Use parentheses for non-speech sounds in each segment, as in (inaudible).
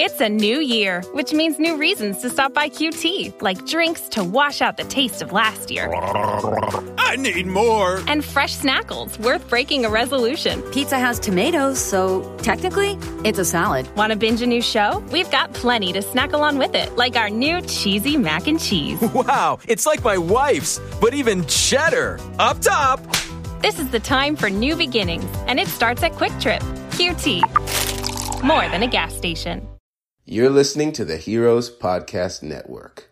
It's a new year, which means new reasons to stop by QT, like drinks to wash out the taste of last year, I need more. and fresh snackles worth breaking a resolution. Pizza has tomatoes, so technically, it's a salad. Want to binge a new show? We've got plenty to snack along with it, like our new cheesy mac and cheese. (laughs) Wow, it's like my wife's, but even cheddar. Up top. This is the time for new beginnings, and it starts at QuikTrip. QT. More than a gas station. You're listening to the Heroes Podcast Network.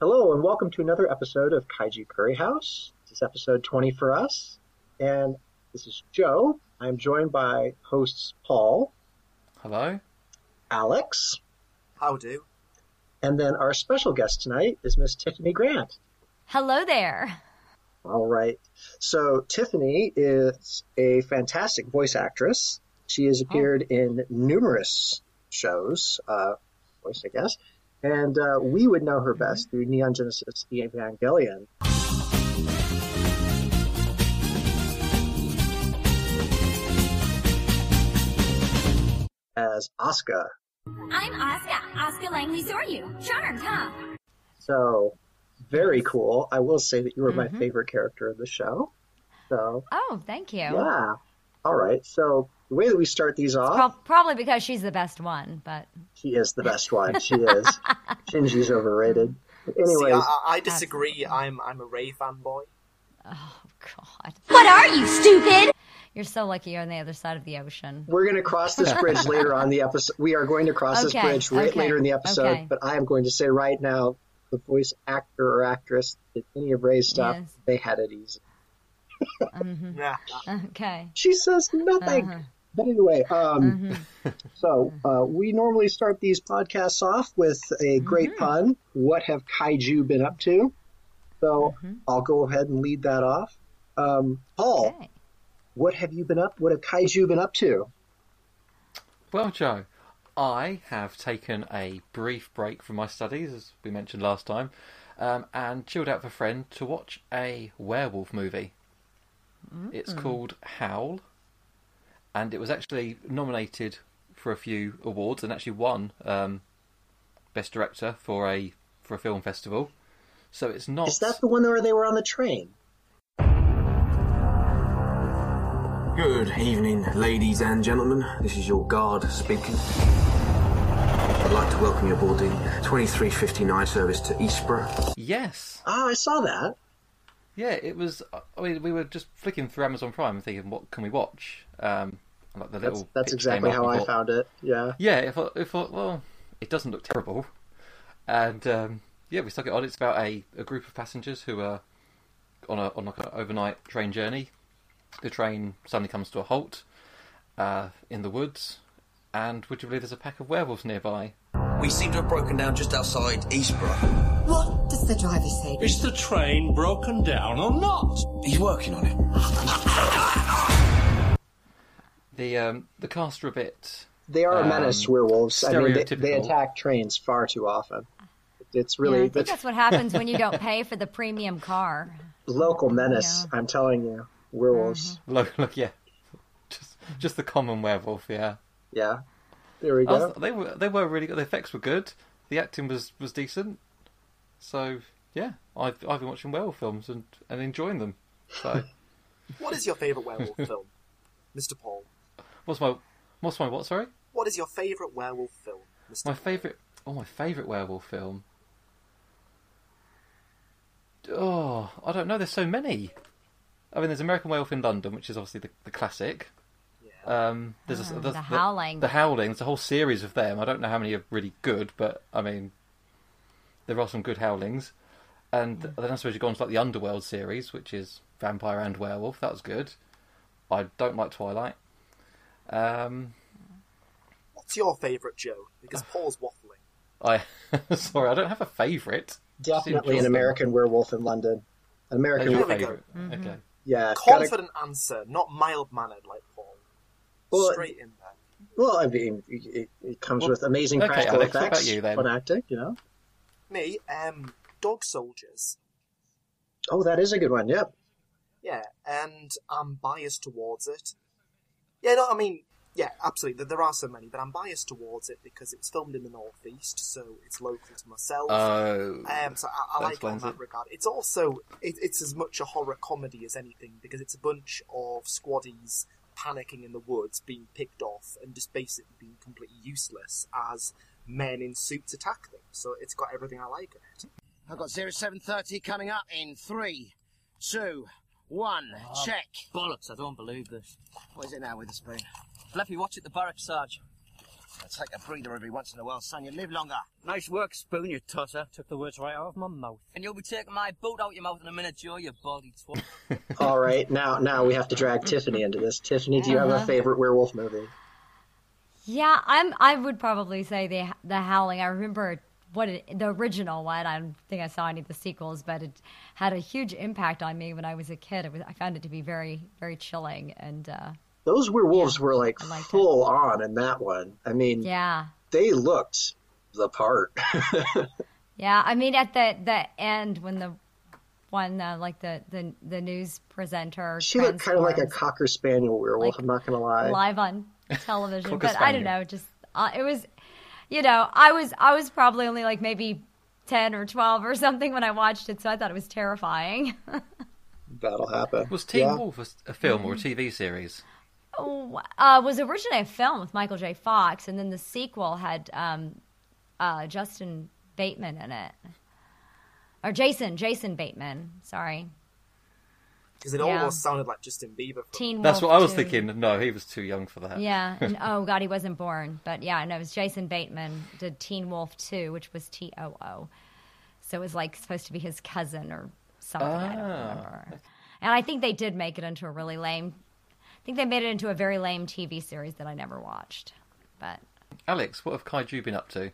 Hello, and welcome to another episode of Kaiju Curry House. This episode 20 for us, and this is Joe. I'm joined by hosts Paul, Hello? Alex, How do? and then our special guest tonight is Miss Tiffany Grant. Hello there. All right. So, Tiffany is a fantastic voice actress. She has appeared in numerous shows, uh, voice, I guess, and uh, we would know her best through Neon Genesis Evangelion. As Asuka. I'm Asuka. Asuka Langley Soryu. Charmed, huh? So, very cool. I will say that you were my Mhm. favorite character of the show. So, Oh, thank you. yeah. All right. So, the way that we start these off, Pro- probably because she's the best one, but she is the best one. She is. (laughs) Shinji's overrated. But See, anyways, I, I disagree. I'm I'm a Rei fanboy. oh god, What are you, stupid? You're so lucky you're on the other side of the ocean. we're going to cross this bridge (laughs) later on the episode. We are going to cross this bridge right okay, later in the episode. okay. But I am going to say right now, the voice actor or actress did any of Rei's stuff. Yes. They had it easy. mm-hmm. (laughs) Yeah. Okay. She says nothing. Uh-huh. But anyway, um, hmm so uh, we normally start these podcasts off with a great Mm-hmm. pun. What have kaiju been up to? So Mm-hmm. I'll go ahead and lead that off. Um, Paul, Okay. What have you been up? What have kaiju been up to? Well, Joe, I have taken a brief break from my studies, as we mentioned last time, um, and chilled out with a friend to watch a werewolf movie. It's called Howl, and it was actually nominated for a few awards and actually won um, Best Director for a for a film festival. So it's not. Is that the one where they were on the train? Good evening, ladies and gentlemen. This is your guard speaking. I'd like to welcome you aboard the 2359 service to Eastborough. Yes. Oh, I saw that. Yeah, it was. I mean, we were just flicking through Amazon Prime and thinking, what can we watch? Um, like the That's, little. that's picture exactly how I thought- found it. Yeah. Yeah, if I, if I, well, it doesn't look terrible, and um, yeah, we stuck it on. It's about a, a group of passengers who are on a on like an overnight train journey. The train suddenly comes to a halt uh, in the woods, and would you believe there's a pack of werewolves nearby? We seem to have broken down just outside Eastborough. What does the driver say? Is the train broken down or not? He's working on it. The um, the cast are a bit. They are a Um, menace, werewolves. I mean, they, they attack trains far too often. It's Yeah, I really think that's what happens when you don't pay for the premium car. (laughs) local menace. I'm telling you, werewolves. Mm-hmm. Look, look, yeah, just just the common werewolf, yeah. Yeah. There we go. was- they were they were really good. The effects were good. The acting was, was decent. So yeah, I've I've been watching werewolf films and, and enjoying them. So (laughs) What is your favourite werewolf (laughs) film, Mr. Paul? what's my what's my what? Sorry, What is your favourite werewolf film, Mr. my Paul? favorite. Oh, my favorite werewolf film. Oh, I don't know. There's so many. I mean, there's American Werewolf in London, which is obviously the, the classic. Um, there's a, Oh, there's The Howling. The, Howling. There's a whole series of them. I don't know how many are really good, but I mean, there are some good Howlings. And Mm. then I suppose you go on to like the Underworld series, which is vampire and werewolf. That was good. I don't like Twilight. Um, What's your favourite, Joe? Because (sighs) Paul's waffling. I (laughs) sorry, I don't have a favourite. Definitely an American Werewolf in London. An American That's your Werewolf. favourite. Mm-hmm. Okay. Yeah. gotta- Confident answer, not mild mannered like Paul. Well, Straight in there. Well, I mean, it, it comes Well, with amazing okay, practical Alex, what effects, about you then? fun acting, you know. Me, um, Dog Soldiers. Oh, that is a good one. Yep. Yeah, and I'm biased towards it. Yeah, no, I mean, yeah, absolutely. There- There are so many, but I'm biased towards it because it was filmed in the northeast, so it's local to myself. Oh, um, so I, I like it in that it. regard. It's also it, it's as much a horror comedy as anything because it's a bunch of squaddies panicking in the woods, being picked off, and just basically being completely useless as men in suits attack them. So it's got everything I like in it. I've got 0730 coming up in three, two, one. Check. Bollocks, I don't believe this. What is it now with the spoon? Flippy, watch it the barracks, Sarge. I take a breather every once in a while, son. You live longer. Nice work, Spoon, you tosser. Took the words right out of my mouth. And you'll be taking my boot out your mouth in a minute, Joe, you baldy twat. (laughs) All right, now now we have to drag Tiffany into this. Tiffany, do you have a Uh-huh. favorite werewolf movie? Yeah, I'm. I would probably say the the Howling. I remember what it, the original one. I don't think I saw any of the sequels, but it had a huge impact on me when I was a kid. It was, I found it to be very very chilling and uh, Those werewolves were like I liked it. full on in that one. I mean, yeah, they looked the part. (laughs) yeah. I mean, at the the end when the one uh, like the, the the news presenter she looked kind of like a cocker spaniel werewolf. Like, I'm not gonna lie. live on television, Cocker but I don't know. Just uh, it was, you know, I was I was probably only like maybe ten or twelve or something when I watched it, so I thought it was terrifying. (laughs) That'll happen. Was Teen Yeah. Wolf a, a film or a TV series? Oh, uh, was originally a film with Michael J. Fox, and then the sequel had um, uh, Justin Bateman in it, or Jason Jason Bateman. Sorry, Because it Yeah. almost sounded like Justin Bieber. From Teen That's Wolf what I was 2. thinking. No, he was too young for that. Yeah. (laughs) and- oh God, he wasn't born. But yeah, no, it was Jason Bateman did Teen Wolf Two, which was T O O. So it was like supposed to be his cousin or something. I don't Ah. remember. And I think they did make it into a really lame. I think they made it into a very lame TV series that I never watched. But Alex, what have Kaiju been up to?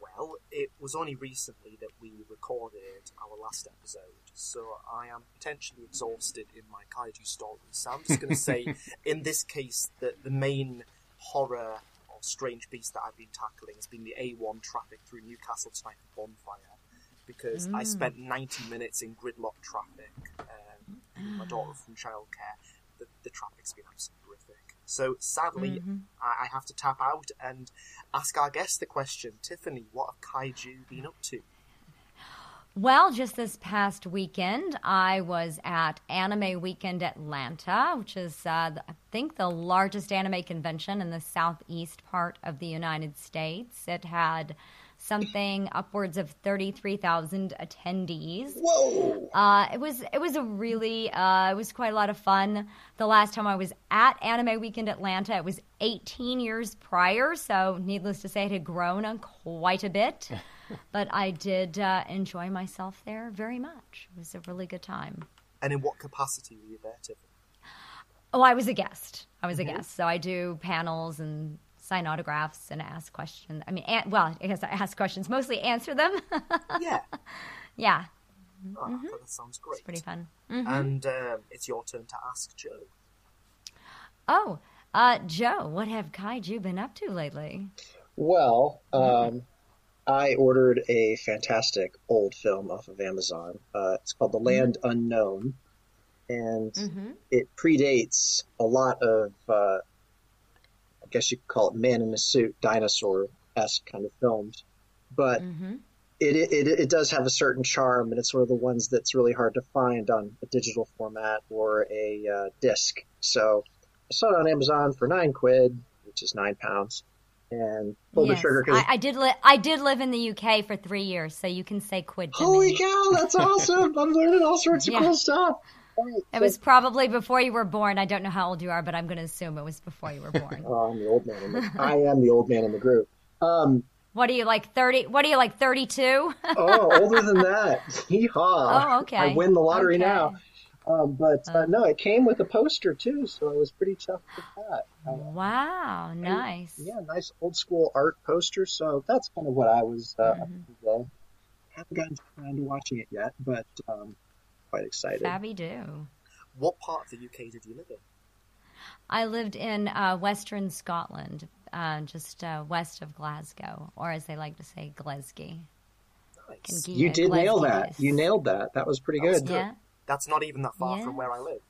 Well, it was only recently that we recorded our last episode, so I am potentially exhausted in my kaiju stories. So I'm just going to say, (laughs) in this case, that the main horror or strange beast that I've been tackling has been the A1 traffic through Newcastle tonight at Bonfire, because I Mm. spent 90 minutes in gridlock traffic. Um, with my daughter from childcare. The, traffic's been absolutely horrific. So sadly, Mhm. I, I have to tap out and ask our guest the question. Tiffany, what have Kaiju been up to? Well, just this past weekend, I was at Anime Weekend Atlanta, which is, uh, the- I think, the largest anime convention in the southeast part of the United States. It had something upwards of thirty-three thousand attendees. Whoa! Uh, it was it was a really uh, it was quite a lot of fun. The last time I was at Anime Weekend Atlanta, it was 18 years prior, so needless to say, it had grown quite a bit. (laughs) but I did uh, enjoy myself there very much. It was a really good time. And in what capacity were you there, Tiffany? Oh, I was a guest. I was a Mhm. guest, so I do panels and sign autographs and ask questions. I mean, an- well, I guess I ask questions, mostly answer them. (laughs) yeah. Yeah. Oh, I thought that sounds great. It's pretty fun. Mhm. And um, it's your turn to ask Joe. Oh, uh, Joe, what have Kaiju been up to lately? Well, um, I ordered a fantastic old film off of Amazon. Uh, it's called The Land Unknown, and Mhm. it predates a lot of, uh, I guess you could call it man in a suit, dinosaur esque kind of films. But Mm-hmm. it, it it does have a certain charm, and it's one of the ones that's really hard to find on a digital format or a uh, disc. So I saw it on Amazon for nine quid, which is nine pounds, and pull the Yes, trigger. 'cause- I, I did. Li- I did live in the UK for three years, so you can say quid. Holy me. cow, that's (laughs) awesome! I'm learning all sorts of Yeah. cool stuff. It was probably before you were born. I don't know how old you are, but I'm going to assume it was before you were born. (laughs) Oh, I'm the old man. In the, I am the old man in the group. Um, what are you like thirty? What are you like thirty two? (laughs) oh, older than that. Yeehaw. Oh, okay. I win the lottery Okay. now. Um, but uh, no, it came with a poster too, so I was pretty tough with that. Uh, wow, nice. yeah, nice old school art poster. So that's kind of what I was uh, Mm-hmm. Haven't gotten around to watching it yet, but um, quite excited. Fabby do. What part of the UK did you live in? I lived in uh, Western Scotland, uh, just uh, west of Glasgow, or as they like to say, Glasgow. Nice. You did nail that. You nailed that. That was pretty That was good. good. Yeah. That's not even that far Yeah. from where I live.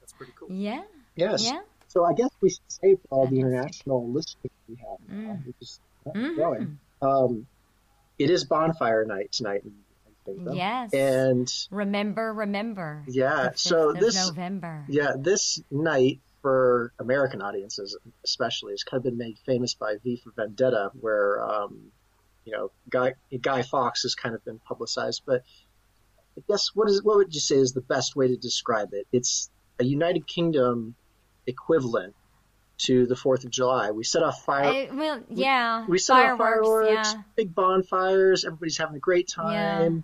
That's pretty cool. Yeah. Yes. Yeah. So I guess we should say for all the international listeners we have, now, Mm. which is Mhm. growing. Um, it is bonfire night tonight. in Kingdom. Yes. And Remember, remember. yeah, so this November. yeah this night for American audiences especially has kind of been made famous by V for Vendetta, where um, you know Guy Guy Fawkes has kind of been publicized. But I guess what is what would you say is the best way to describe it? It's a United Kingdom equivalent to the Fourth of July. We set off fire. I, well, yeah. we set off fireworks. fireworks, Yeah. big bonfires. Everybody's having a great time.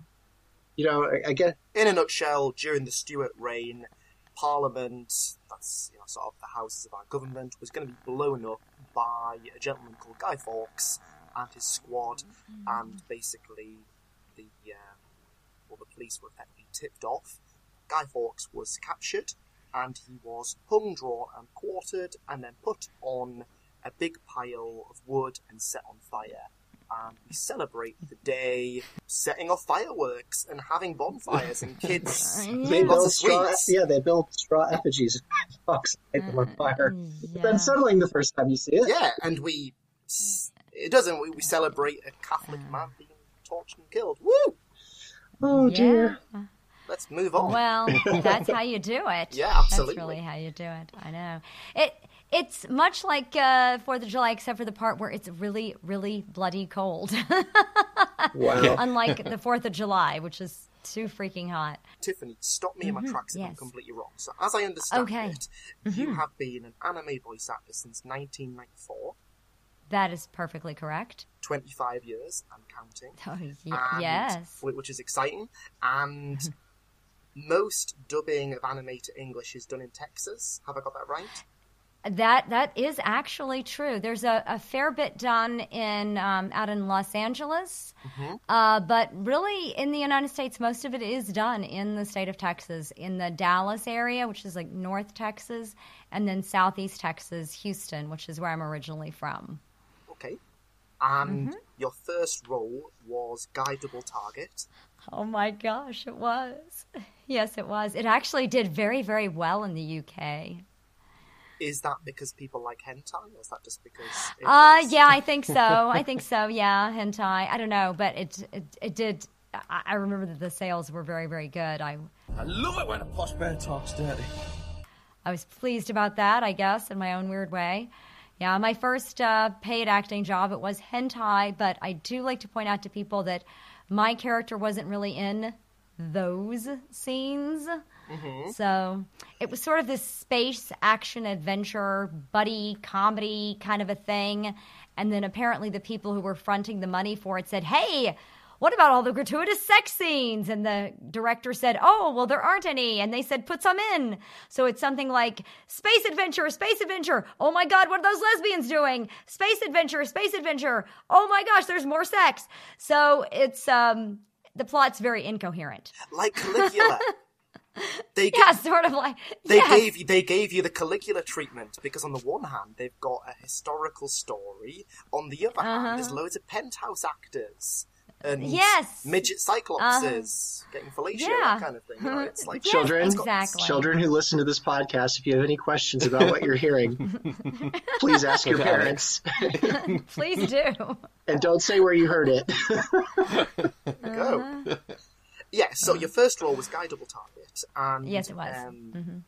You know, I, I get In a nutshell, during the Stuart reign, Parliament, that's you know, sort of the houses of our government, was going to be blown up by a gentleman called Guy Fawkes and his squad, and basically the um, well, the police were effectively tipped off. Guy Fawkes was captured, and he was hung, drawn, and quartered, and then put on a big pile of wood and set on fire. And we celebrate the day setting off fireworks and having bonfires and kids (laughs) they eating lots build of straw. sweets. Yeah, they build straw effigies. (laughs) Fox light them mm, on fire. Mm, it's unsettling the first time you see it. Yeah, and we it doesn't we, we celebrate a Catholic man being tortured and killed. Woo! Oh dear. Let's move on. Well, that's (laughs) how you do it. Yeah, absolutely. That's really how you do it. I know. It it's much like uh, Fourth of July, except for the part where it's really, really bloody cold. (laughs) Wow. Unlike (laughs) the Fourth of July, which is too freaking hot. Tiffany, stop me in my Mhm, tracks if I'm completely wrong. So, as I understand Okay. it, you Mhm. have been an anime voice actor since 1994, That is perfectly correct. 25 years and counting. (laughs) Oh, y- and- yes. Which is exciting. And most dubbing of anime to English is done in Texas. Have I got that right? That that is actually true. There's a, a fair bit done in um, out in Los Angeles, uh, but really in the United States, most of it is done in the state of Texas, in the Dallas area, which is like North Texas, and then Southeast Texas, Houston, which is where I'm originally from. Okay. And Mm-hmm. your first role was Guy Double Target. Oh my gosh, it was. (laughs) Yes, it was. It actually did very, very well in the UK. Is that because people like hentai, or is that just because? It Uh, was- yeah, I think so. I think so. Yeah, hentai. I don't know, but it it, it did. I, I remember that the sales were very very good. I I love it when a posh bear talks dirty. I was pleased about that. I guess in my own weird way. Yeah, my first uh, paid acting job it was hentai, but I do like to point out to people that my character wasn't really in those scenes. So it was sort of this space action adventure buddy comedy kind of a thing. And then apparently the people who were fronting the money for it said, Hey, what about all the gratuitous sex scenes? And the director said, Oh, well, there aren't any. And they said, Put some in. So it's something like space adventure, space adventure. Oh my God, what are those lesbians doing? Space adventure, space adventure. Oh my gosh, there's more sex. So it's, um, the plot's very incoherent. like Caligula. (laughs) they Yeah, sort of like they yes. gave you they gave you the Caligula treatment because on the one hand they've got a historical story, on the other hand there's loads of penthouse actors and Uh-huh. Yes. midget cyclopses getting fellatio Yeah. that kind of thing. You know, it's like Yes, Children, exactly. children who listen to this podcast, if you have any questions about what you're hearing, (laughs) please ask your parents, Please do. and don't say where you heard it. go. Yeah, so your first role was Guy Double Target, and Yes, it was. Um, Mhm.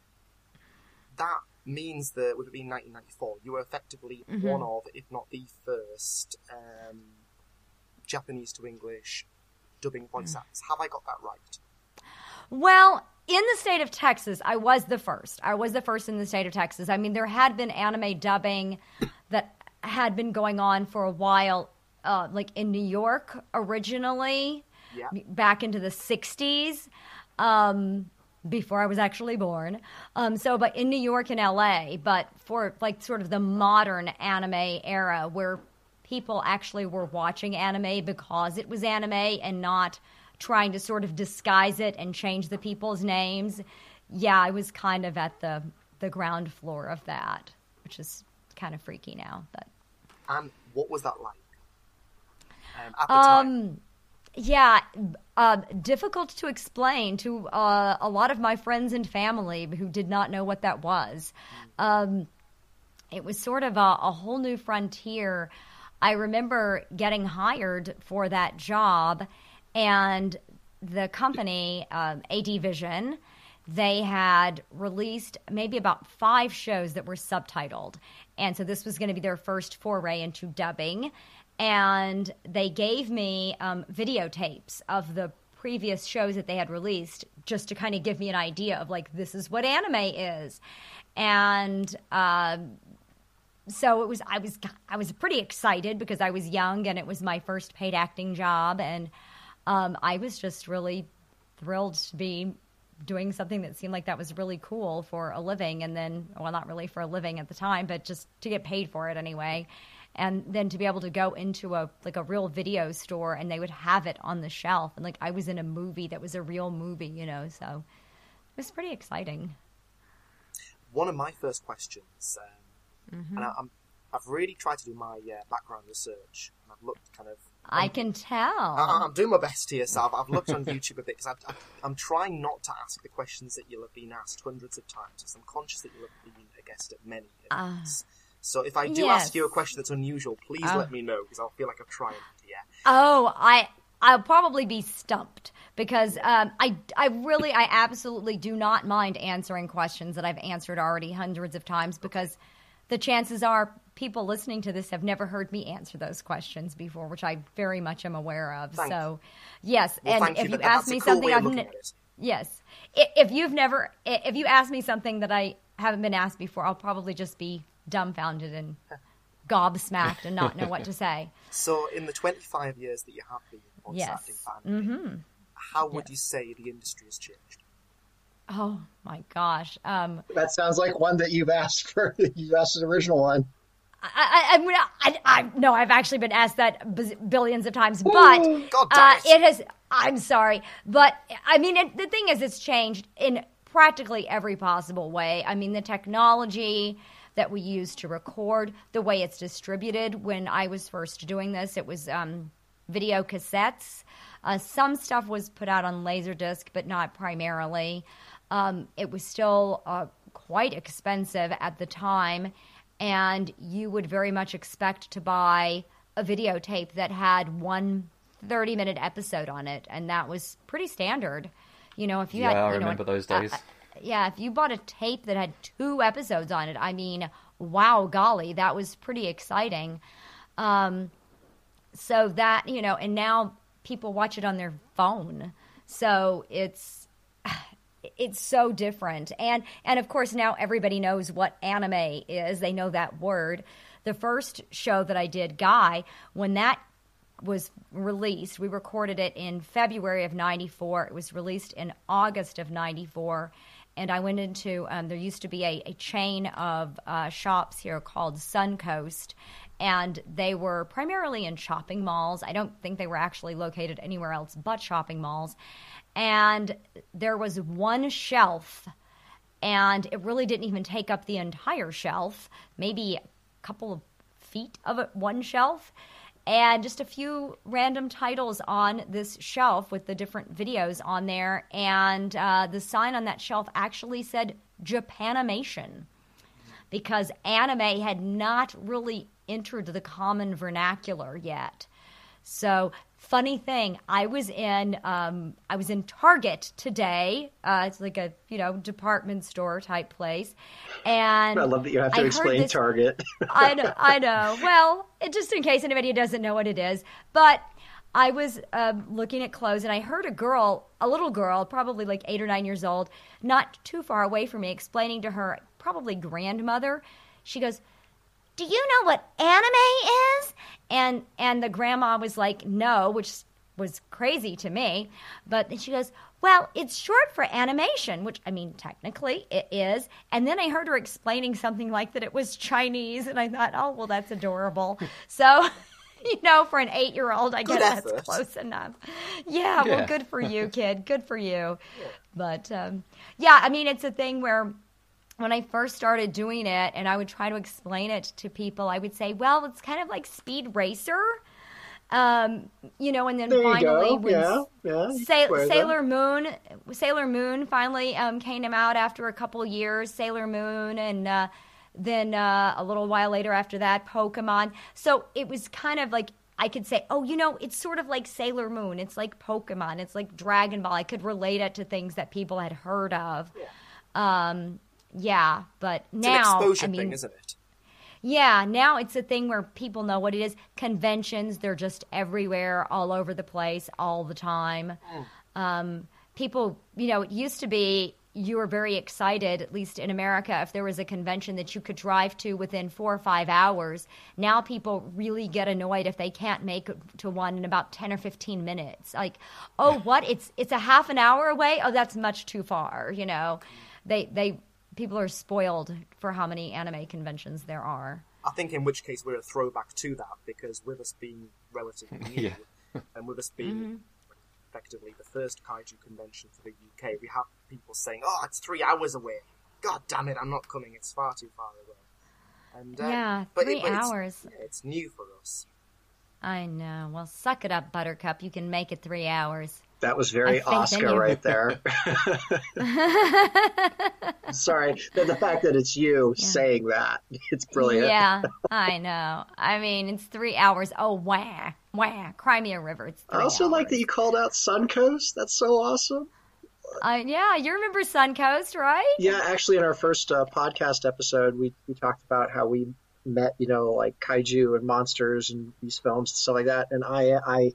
That means that with it being 1994, you were effectively Mhm. one of, if not the first, um, Japanese to English dubbing voice actors. Have I got that right? Well, in the state of Texas, I was the first. I was the first in the state of Texas. I mean, there had been anime dubbing that had been going on for a while, uh, like in New York originally, Yeah. back into the 60s. Um, before I was actually born. Um, so, but in New York and LA, but for like sort of the modern anime era where people actually were watching anime because it was anime and not trying to sort of disguise it and change the people's names. Yeah, I was kind of at the the ground floor of that, which is kind of freaky now. But And what was that like? Um, at the time. um, yeah, uh, difficult to explain to uh, a lot of my friends and family who did not know what that was. Um, it was sort of a, a whole new frontier. I remember getting hired for that job, and the company, um, AD Vision, they had released maybe about five shows that were subtitled. And so this was going to be their first foray into dubbing. And they gave me um, videotapes of the previous shows that they had released just to kind of give me an idea of like, this is what anime is. And um, so it was I was I was pretty excited because I was young and it was my first paid acting job and um, I was just really thrilled to be doing something that seemed like that was really cool for a living and then well not really for a living at the time but just to get paid for it anyway and then to be able to go into a like a real video store and they would have it on the shelf and like I was in a movie that was a real movie you know so it was pretty exciting One of my first questions, um, Mhm. and I, I'm, I've really tried to do my uh, background research, and I've looked kind of. I can tell I, I'm doing my best here, so I've, I've looked on (laughs) YouTube a bit because I'm trying not to ask the questions that you'll have been asked hundreds of times because I'm conscious that you'll have been a guest at many events. So if I do yes. ask you a question that's unusual, please Ah. let me know because I'll feel like I've tried. Yeah. Oh, I I'll probably be stumped because um, I I really I absolutely do not mind answering questions that I've answered already hundreds of times because the chances are people listening to this have never heard me answer those questions before, which I very much am aware of. Thank so, yes, Well, and if you. you ask me cool something I've ne- yes, if you've never if you ask me something that I haven't been asked before, I'll probably just be dumbfounded and gobsmacked and not know what to say. (laughs) So in the 25 years that you have been voice Yes. acting fan, Mm-hmm. how would you say the industry has changed? Oh my gosh. Um, That sounds like one that you've asked for. (laughs) You've asked an original one. I, I, I, mean, I, I, no, I've actually been asked that b- billions of times, but God uh, it. it has. I'm sorry, but I mean, it, the thing is, it's changed in practically every possible way. I mean, the technology that we use to record, the way it's distributed. When I was first doing this, it was um, video cassettes. Uh, some stuff was put out on Laserdisc, but not primarily. Um, it was still uh, quite expensive at the time, and you would very much expect to buy a videotape that had one 30 minute episode on it, and that was pretty standard. You know, if you had, Yeah, I you know, remember those uh, days. uh, yeah, if you bought a tape that had two episodes on it, I mean, wow, golly, that was pretty exciting. Um, so that you know, and now people watch it on their phone, so it's (sighs) it's so different. And and of course now everybody knows what anime is. They know that word. The first show that i did guy when that was released we recorded it in february of 94 it was released in august of 94 and i went into um, there used to be a, a chain of uh, shops here called suncoast and they were primarily in shopping malls. I don't think they were actually located anywhere else but shopping malls. And there was one shelf and it really didn't even take up the entire shelf maybe a couple of feet of it, one shelf and just a few random titles on this shelf with the different videos on there. And uh, the sign on that shelf actually said japanimation. Because anime had not really entered the common vernacular yet. So funny thing, I was in um, I was in Target today. Uh, it's like a you know department store type place, and I love that you have to I explain this- Target. I know, I know. Well, it, just in case anybody doesn't know what it is, but I was um, looking at clothes and I heard a girl, a little girl, probably like eight or nine years old, not too far away from me, explaining to her probably grandmother. She goes, "Do you know what anime is?" And and the grandma was like, "No," which was crazy to me. But then she goes, "Well, it's short for animation, which I mean, technically it is." And then I heard her explaining something like that it was Chinese, and I thought, "Oh, well, that's adorable." (laughs) so. (laughs) You know, for an eight-year-old, I Good guess effort. that's close enough. Yeah, well, good for you, kid. Good for you. (laughs) But um, yeah, I mean, it's a thing where when I first started doing it and I would try to explain it to people, I would say, well, it's kind of like Speed Racer. Um, you know, and then There finally when Yeah, yeah, Sa-. Sailor Moon, Sailor Moon finally um, came out after a couple years. Sailor Moon, and uh, then uh, a little while later after that, Pokemon. So it was kind of like I could say, oh, you know, it's sort of like Sailor Moon. It's like Pokemon. It's like Dragon Ball. I could relate it to things that people had heard of. Um, yeah, but It's now exposure I mean, thing, isn't it? yeah, now it's a thing where people know what it is. Conventions, they're just everywhere, all over the place, all the time. Um, people, you know, it used to be you were very excited, at least in America, if there was a convention that you could drive to within four or five hours. Now people really get annoyed if they can't make it to one in about ten or fifteen minutes. Like, oh, what? It's it's a half an hour away. Oh, that's much too far. You know, they they people are spoiled for how many anime conventions there are. I think in which case we're a throwback to that because with us being relatively (laughs) new Yeah. and with us being Mm-hmm. effectively the first kaiju convention for the UK, we have people saying, "Oh, it's three hours away." God damn it, I'm not coming. It's far too far away. And uh, Yeah, but three it, but it's- hours. yeah, it's new for us. I know. Well, suck it up, Buttercup. You can make it three hours. That was very Asuka right there. (laughs) Sorry, the, the fact that it's you saying that, it's brilliant. Yeah, (laughs) I know. I mean, it's three hours. Oh, wah, wah. Cry me a river. It's I also hours. like that you called out Suncoast. That's so awesome. Uh, yeah, you remember Suncoast, right? Yeah, actually, in our first uh, podcast episode, we, we talked about how we met, you know, like kaiju and monsters and these films and stuff like that. And I I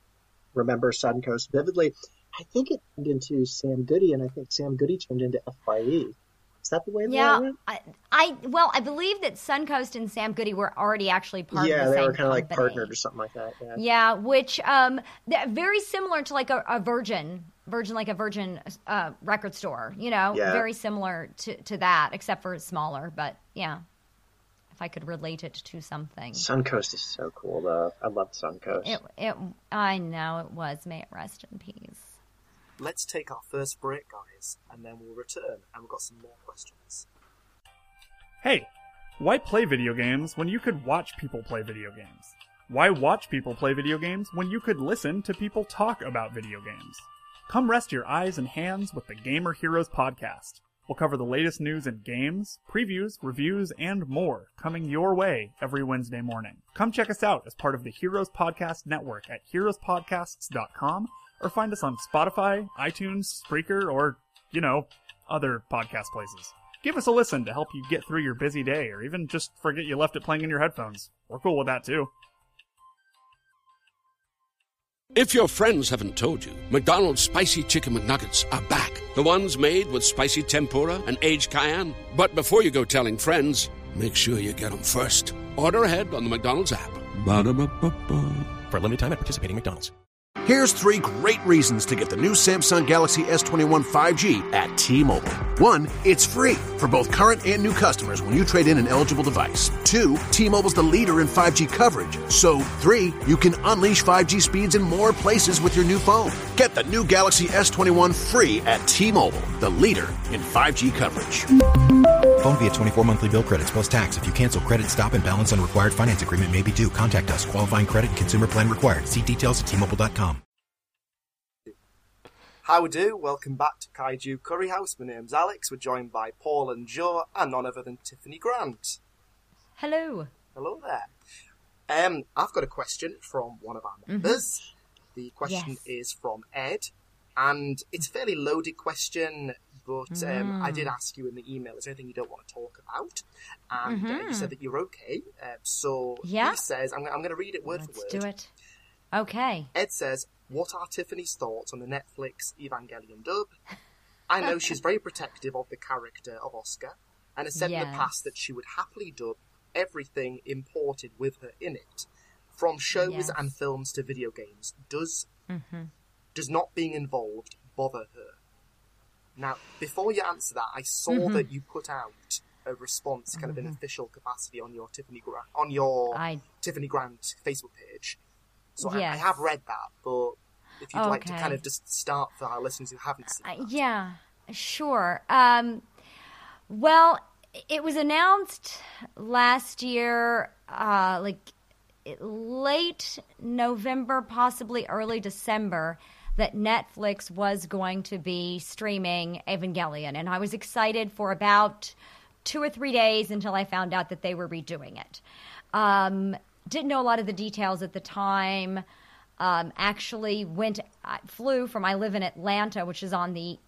remember Suncoast vividly. I think it turned into Sam Goody, and I think Sam Goody turned into FYE. Is that the way Yeah? I, I well, I believe that Suncoast and Sam Goody were already actually part yeah, of the they were kind of like partnered or something like that. Yeah. Yeah, which um, very similar to like a, a Virgin, Virgin like a Virgin uh, record store. You know, Yeah. very similar to to that, except for it's smaller. But yeah, if I could relate it to something, Suncoast is so cool, though. I love Suncoast. it it I know it was. May it rest in peace. Let's take our first break, guys, and then we'll return and we've got some more questions. Hey, why play video games when you could watch people play video games? Why watch people play video games when you could listen to people talk about video games? Come rest your eyes and hands with the Gamer Heroes podcast. We'll cover the latest news in games, previews, reviews, and more coming your way every Wednesday morning. Come check us out as part of the Heroes Podcast Network at heroespodcasts.com or find us on Spotify, iTunes, Spreaker, or, you know, other podcast places. Give us a listen to help you get through your busy day or even just forget you left it playing in your headphones. We're cool with that too. If your friends haven't told you, McDonald's spicy chicken McNuggets are back. The ones made with spicy tempura and aged cayenne. But before you go telling friends, make sure you get them first. Order ahead on the McDonald's app. Ba-da-ba-ba-ba. For a limited time at participating McDonald's. Here's three great reasons to get the new Samsung Galaxy S21 5G at T-Mobile. One, it's free for both current and new customers when you trade in an eligible device. Two, T-Mobile's the leader in 5G coverage. So, three, you can unleash 5G speeds in more places with your new phone. Get the new Galaxy S21 free at T-Mobile, the leader in 5G coverage. Phone via 24 monthly bill credits plus tax. If you cancel credit, stop and balance on required finance agreement may be due. Contact us. Qualifying credit and consumer plan required. See details at tmobile.com. How do? Welcome back to Kaiju Curry House. My name's Alex. We're joined by Paul and Joe, and none other than Tiffany Grant. Hello. Hello there. Um, I've got a question from one of our members. The question Yes. is from Ed, and it's a fairly loaded question. But um, I did Mm. ask you in the email, is there anything you don't want to talk about? And uh, you Mhm. said that you're okay. Uh, so Yeah. he says, I'm, I'm going to read it word for Let's word. do it. Okay. Ed says, What are Tiffany's thoughts on the Netflix Evangelion dub? I know she's very protective of the character of Asuka and has said in the past that she would happily dub everything imported with her in it. From shows Yes. and films to video games. Does hmm does not being involved bother her? Now, before you answer that, I saw Mhm. that you put out a response, kind of in official capacity, on your Tiffany Gra- on your I- Tiffany Grant Facebook page. So I, I have read that, but if you'd like to kind of just start for our listeners who haven't seen, Uh, yeah, sure. Um, well, it was announced last year, uh, like late November, possibly early December, that Netflix was going to be streaming Evangelion. And I was excited for about two or three days until I found out that they were redoing it. Um, didn't know a lot of the details at the time. Um, actually, went flew from I live in Atlanta, which is on the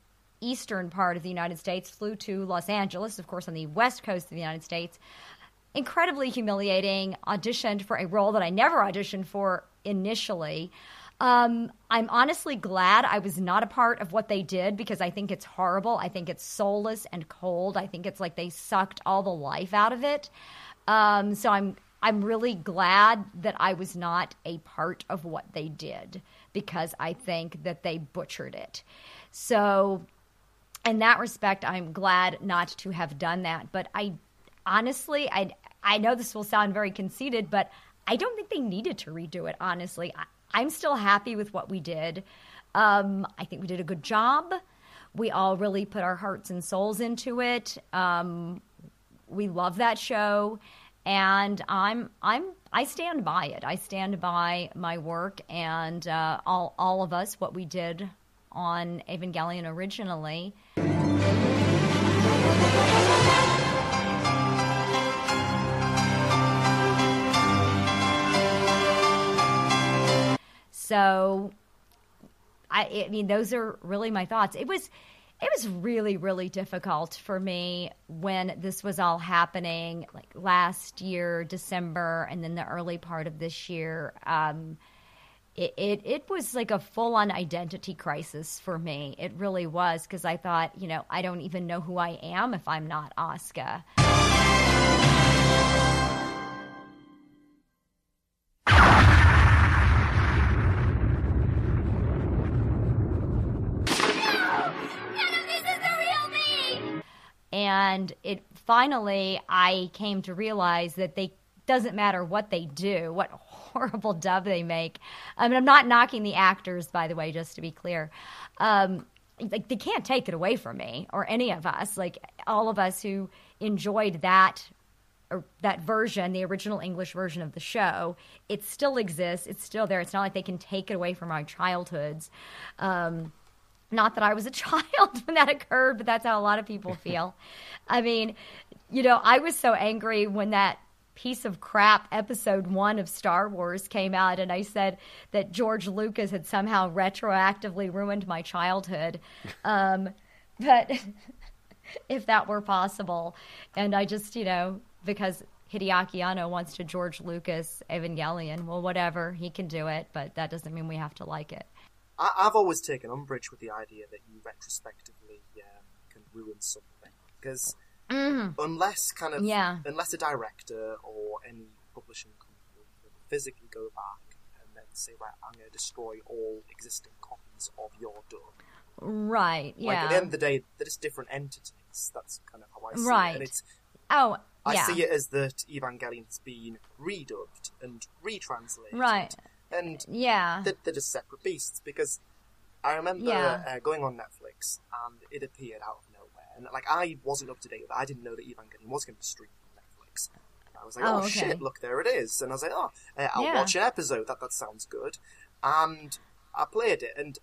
eastern part of the United States. Flew to Los Angeles, of course, on the west coast of the United States. Incredibly humiliating. Auditioned for a role that I never auditioned for initially. Um, I'm honestly glad I was not a part of what they did because I think it's horrible. I think it's soulless and cold. I think it's like they sucked all the life out of it. Um, so I'm I'm really glad that I was not a part of what they did because I think that they butchered it. So in that respect, I'm glad not to have done that. But I honestly, I I know this will sound very conceited, but I don't think they needed to redo it. Honestly, I, I'm still happy with what we did. Um, I think we did a good job. We all really put our hearts and souls into it. Um, we love that show, and I'm I'm I stand by it. I stand by my work and uh, all all of us what we did on Evangelion originally. So, I, I mean, those are really my thoughts. It was, it was really, really difficult for me when this was all happening, like last year, December, and then the early part of this year. Um, it, it, it was like a full on identity crisis for me. It really was because I thought, you know, I don't even know who I am if I'm not Asuka. And it finally, I came to realize that they doesn't matter what they do, what (laughs) horrible dub they make. I mean, I'm not knocking the actors, by the way, just to be clear. Um, like they can't take it away from me or any of us. Like all of us who enjoyed that or that version, the original English version of the show, it still exists. It's still there. It's not like they can take it away from our childhoods. Um, not that I was a (laughs) child when that occurred, but that's how a lot of people (laughs) feel. I mean, you know, I was so angry when that piece of crap episode one of Star Wars came out, and I said that George Lucas had somehow retroactively ruined my childhood. (laughs) Um, but if that were possible, and I just, you know, because Hideaki Anno wants to George Lucas Evangelion, well, whatever, he can do it, but that doesn't mean we have to like it. I, I've always taken umbrage with the idea that you retrospectively um, can ruin something because Mhm. unless kind of Yeah. unless a director or any publishing company can physically go back and then say, right, I'm going to destroy all existing copies of your dub. Right, Like yeah. at the end of the day, they're just different entities. That's kind of how I see it. Right. And it's Oh, I yeah. see it as that Evangelion has been redubbed and retranslated. Right. And Yeah. they're, they're just separate beasts because I remember Yeah. uh, going on Netflix and it appeared out of nowhere. And like I wasn't up to date with it. I didn't know that Evangelion was going to be streamed on Netflix. I was like, Oh, oh, okay. shit, look, there it is. And I was like, oh, uh, I'll Yeah. watch an episode. That that sounds good. And I played it. And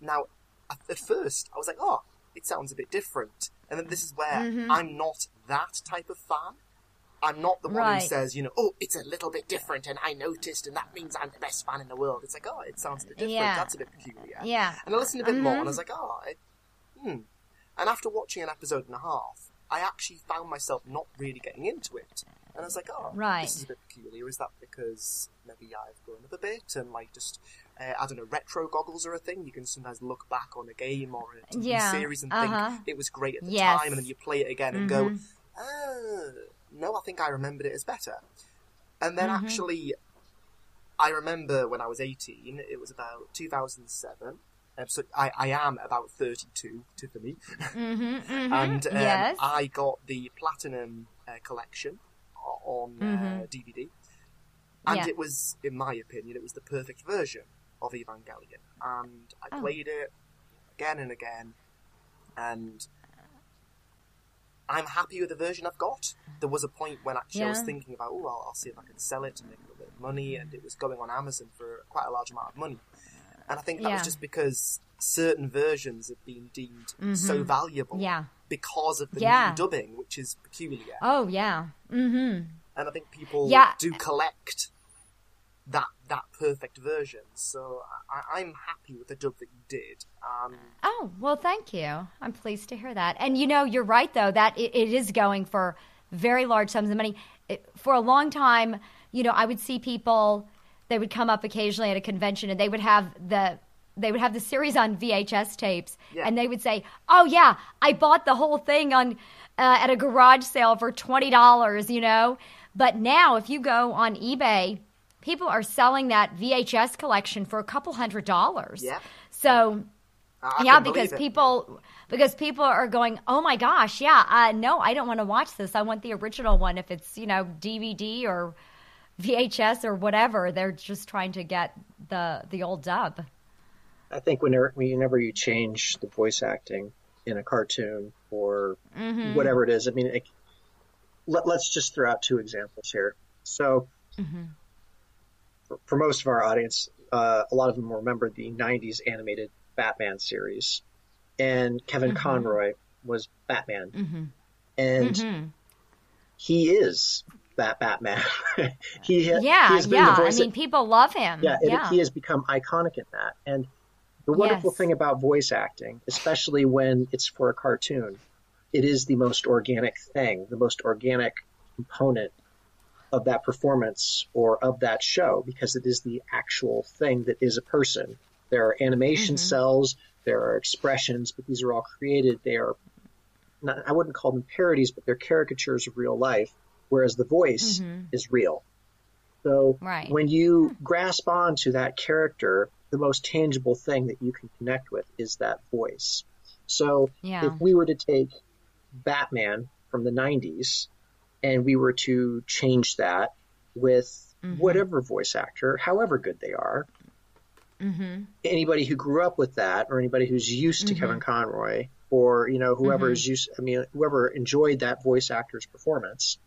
now, at, at first, I was like, oh, it sounds a bit different. And then this is where Mhm. I'm not that type of fan. I'm not the one Right. who says, you know, oh, it's a little bit different, and I noticed, and that means I'm the best fan in the world. It's like, oh, it sounds a bit different. Yeah. That's a bit peculiar. Yeah. And I listened a bit more, and I was like, oh, I, hmm. And after watching an episode and a half, I actually found myself not really getting into it. And I was like, oh, Right. this is a bit peculiar. Is that because maybe I've grown up a bit and like just, uh, I don't know, retro goggles are a thing? You can sometimes look back on a game or a Yeah, series and uh-huh. think it was great at the Yes. time, and then you play it again and go, Mhm. oh, no, I think I remembered it as better. And then Mhm. actually, I remember when I was 18, it was about 2007. Um, so I, I am about 32, Tiffany. Mhm, mhm, and um, yes. I got the Platinum uh, collection on uh. DVD. And Yeah. it was, in my opinion, it was the perfect version of Evangelion. And I Oh. played it again and again. And I'm happy with the version I've got. There was a point when actually I was thinking about, oh, I'll, I'll see if I can sell it to make a little bit of money, and it was going on Amazon for quite a large amount of money. And I think that was just because certain versions have been deemed so Mhm. valuable Yeah. because of the Yeah. new dubbing, which is peculiar. Oh yeah. Mm-hmm. And I think people Yeah. do collect that that perfect version. So I, I'm happy with the dub that you did. Um, Oh, well, thank you. I'm pleased to hear that. And you know, you're right though that it, it is going for very large sums of money. It, for a long time, you know, I would see people they would come up occasionally at a convention and they would have the they would have the series on VHS tapes Yeah. and they would say, "Oh yeah, I bought the whole thing on uh, at a garage sale for $20, you know." But now if you go on eBay, people are selling that VHS collection for a couple hundred dollars. Yeah. So I yeah, because people because people are going, oh my gosh, yeah, uh, no, I don't want to watch this. I want the original one. If it's you know DVD or VHS or whatever, they're just trying to get the the old dub. I think whenever whenever you change the voice acting in a cartoon or Mhm. whatever it is, I mean, it, let, let's just throw out two examples here. So, Mm-hmm. For, most of our audience, uh, a lot of them remember the '90s animated Batman series, and Kevin Mhm. Conroy was Batman, Mm-hmm. and Mhm. he is that Batman. (laughs) he ha- he Yeah, been yeah. I mean, people love him. yeah, it, he has become iconic in that. And the wonderful Yes. thing about voice acting, especially when it's for a cartoon, it is the most organic thing, the most organic component of that performance or of that show because it is the actual thing that is a person. There are animation Mhm. cels, there are expressions, but these are all created. They are not, I wouldn't call them parodies, but they're caricatures of real life, whereas the voice Mhm. is real. So Right. when you grasp onto that character, the most tangible thing that you can connect with is that voice. So Yeah. if we were to take Batman from the 90s and we were to change that with Mhm. whatever voice actor, however good they are, Mm-hmm. anybody who grew up with that or anybody who's used to Mhm. Kevin Conroy or you know whoever Mhm. is used I mean whoever enjoyed that voice actor's performance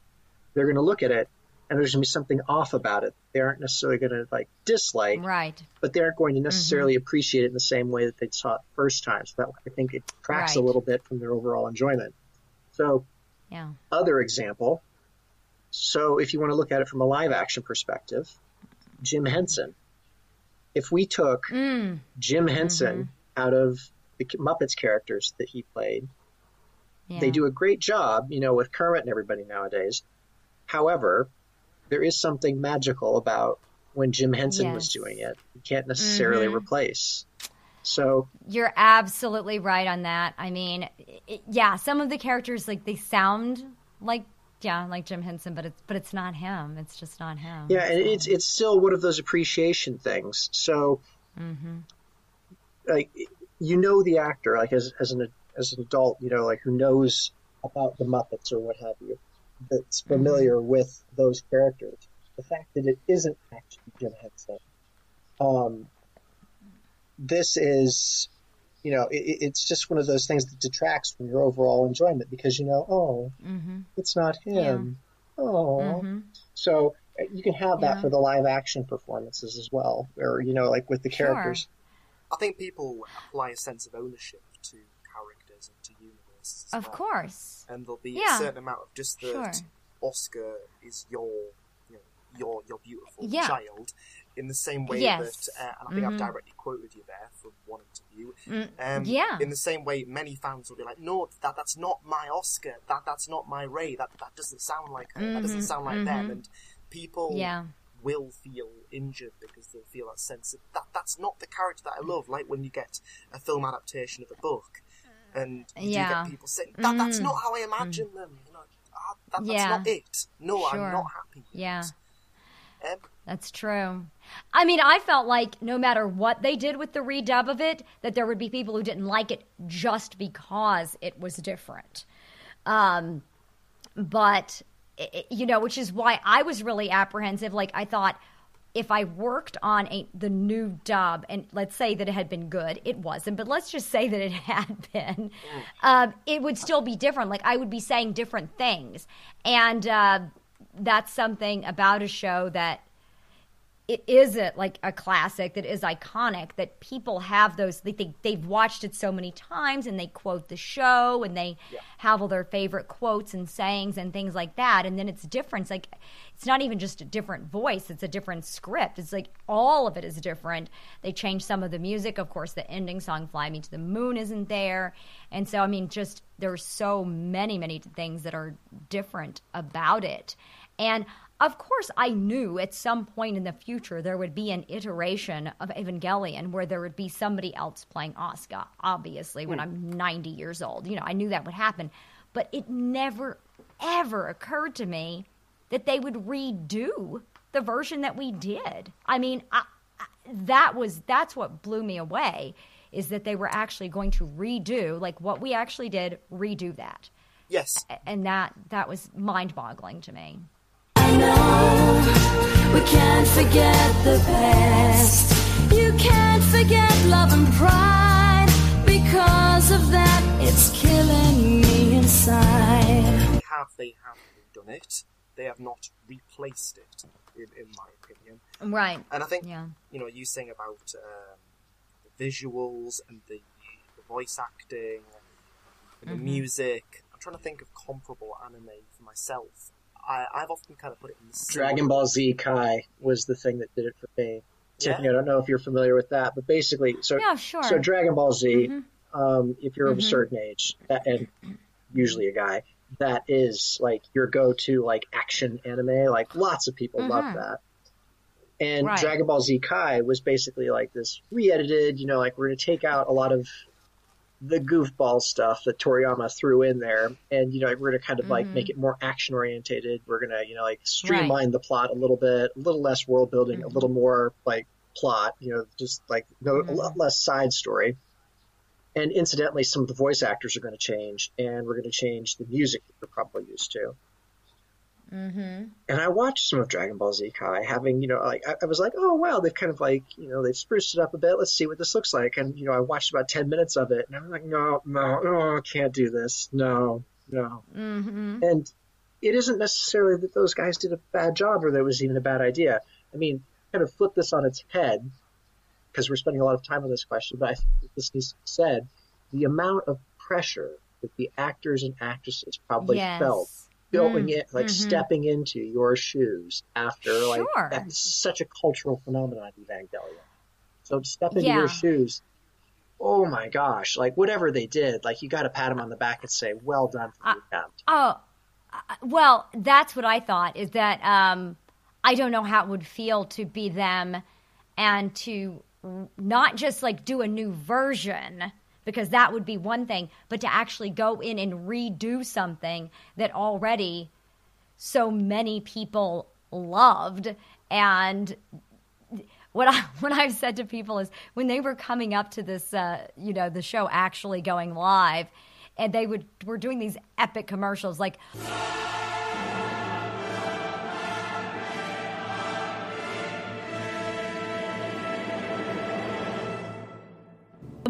they're going to look at it and there's going to be something off about it they aren't necessarily going to like dislike Right. but they aren't going to Mm-hmm. necessarily appreciate it in the same way that they saw it the first time so that I think it tracks a little bit from their overall enjoyment so Yeah. other example so if you want to look at it from a live action perspective Jim Henson if we took Mm. Jim Henson out of the Muppets characters that he played. Yeah. They do a great job, you know, with Kermit and everybody nowadays. However, there is something magical about when Jim Henson was doing it. You can't necessarily Mhm. replace. So You're absolutely right on that. I mean, it, yeah, some of the characters like they sound like yeah, like Jim Henson, but it's but it's not him. It's just not him. yeah, and it's it's still one of those appreciation things. So Mm-hmm. like you know the actor like as as an as an adult you know like who knows about the Muppets or what have you that's familiar with those characters the fact that it isn't actually Jim Henson um this is you know it, it- it's just one of those things that detracts from your overall enjoyment because you know oh Mm-hmm. it's not him oh Mm-hmm. so uh, you can have that Yeah. for the live action performances as well or you know like with the Sure. characters I think people apply a sense of ownership to characters and to universes. Of well. course. And there'll be Yeah. a certain amount of just that. Sure. Asuka is your you know, your your beautiful Yeah. child, in the same way Yes. that, uh, and I think Mhm. I've directly quoted you there from one interview. Mm, Um, yeah. In the same way, many fans will be like, "No, that that's not my Asuka. That that's not my Rei. That that doesn't sound like her. That doesn't Mhm, sound like them." mhm. And people Yeah. will feel injured because they'll feel that sense of that that's not the character that I love. Like when you get a film adaptation of a book, and you do Yeah. get people saying that that's Mhm. not how I imagine them. You know, ah, that, that's Yeah. not it. No, Sure. I'm not happy. Yeah. Um, That's true. I mean, I felt like no matter what they did with the redub of it, that there would be people who didn't like it just because it was different. Um, but i- i- you know, which is why I was really apprehensive. Like I thought, if I worked on a the new dub, and let's say that it had been good, it wasn't, but let's just say that it (laughs) had been, um, it would still be different. Like I would be saying different things, and uh, that's something about a show that it is a, like a classic that is iconic that people have those they think they've watched it so many times and they quote the show and they have all their favorite quotes and sayings and things like that. And then it's different. It's like it's not even just a different voice. It's a different script. It's like all of it is different. They changed some of the music. Of course the ending song fly me to the moon isn't there. And so i mean just there's so many many things that are different about it. And of course, I knew at some point in the future there would be an iteration of Evangelion where there would be somebody else playing Asuka, obviously, when hmm. I'm 90 years old. You know, I knew that would happen. But it never, ever occurred to me that they would redo the version that we did. I mean, I, I, that was that's what blew me away is that they were actually going to redo like what we actually did, redo that. Yes. And that that was mind-boggling to me. We can't forget the past. You can't forget love and pride. Because of that, it's killing me inside. have they have done it? They have not replaced it, in, in my opinion. Right. And I think Yeah. you know you saying about um, the visuals and the, the voice acting and the Mhm. music. I'm trying to think of comparable anime for myself. I, I've often kind of put it in the Dragon Ball Z Kai was the thing that did it for me. Tiffany, Yeah. I don't know if you're familiar with that, but basically, so Yeah, sure. so Dragon Ball Z, Mhm. um, if you're of a Mhm. certain age, that, and usually a guy, that is like your go-to like action anime. Like lots of people love Mhm. that. And Right. Dragon Ball Z Kai was basically like this re-edited, you know, like we're going to take out a lot of the goofball stuff that Toriyama threw in there, and you know, we're going to kind of like Mhm. make it more action orientated. We're going to, you know, like streamline the plot a little bit, a little less world building, a little more like plot, you know, just like no, a lot less side story. And incidentally, some of the voice actors are going to change, and we're going to change the music that we're probably used to. Mm-hmm. And I watched some of Dragon Ball Z Kai, having you know, like I, I was like, oh wow, they've kind of like you know they've spruced it up a bit. Let's see what this looks like. And you know, I watched about ten minutes of it, and I'm like, no, no, no, I can't do this. No, no. Mm-hmm. And it isn't necessarily that those guys did a bad job or that it was even a bad idea. I mean, kind of flip this on its head because we're spending a lot of time on this question, but I think this needs to be said. The amount of pressure that the actors and actresses probably Yes. felt going Mm, in, like mhm. stepping into your shoes after, like, Sure. that's such a cultural phenomenon, in Evangelion. So to step into Yeah. your shoes, oh my gosh, like whatever they did, like you got to pat them on the back and say, well done for the attempt. Oh, uh, well, that's what I thought is that um, I don't know how it would feel to be them and to not just like do a new version because that would be one thing, but to actually go in and redo something that already so many people loved and what I (laughs) what I've said to people is when they were coming up to this, uh, you know, the show actually going live, and they would were doing these epic commercials like.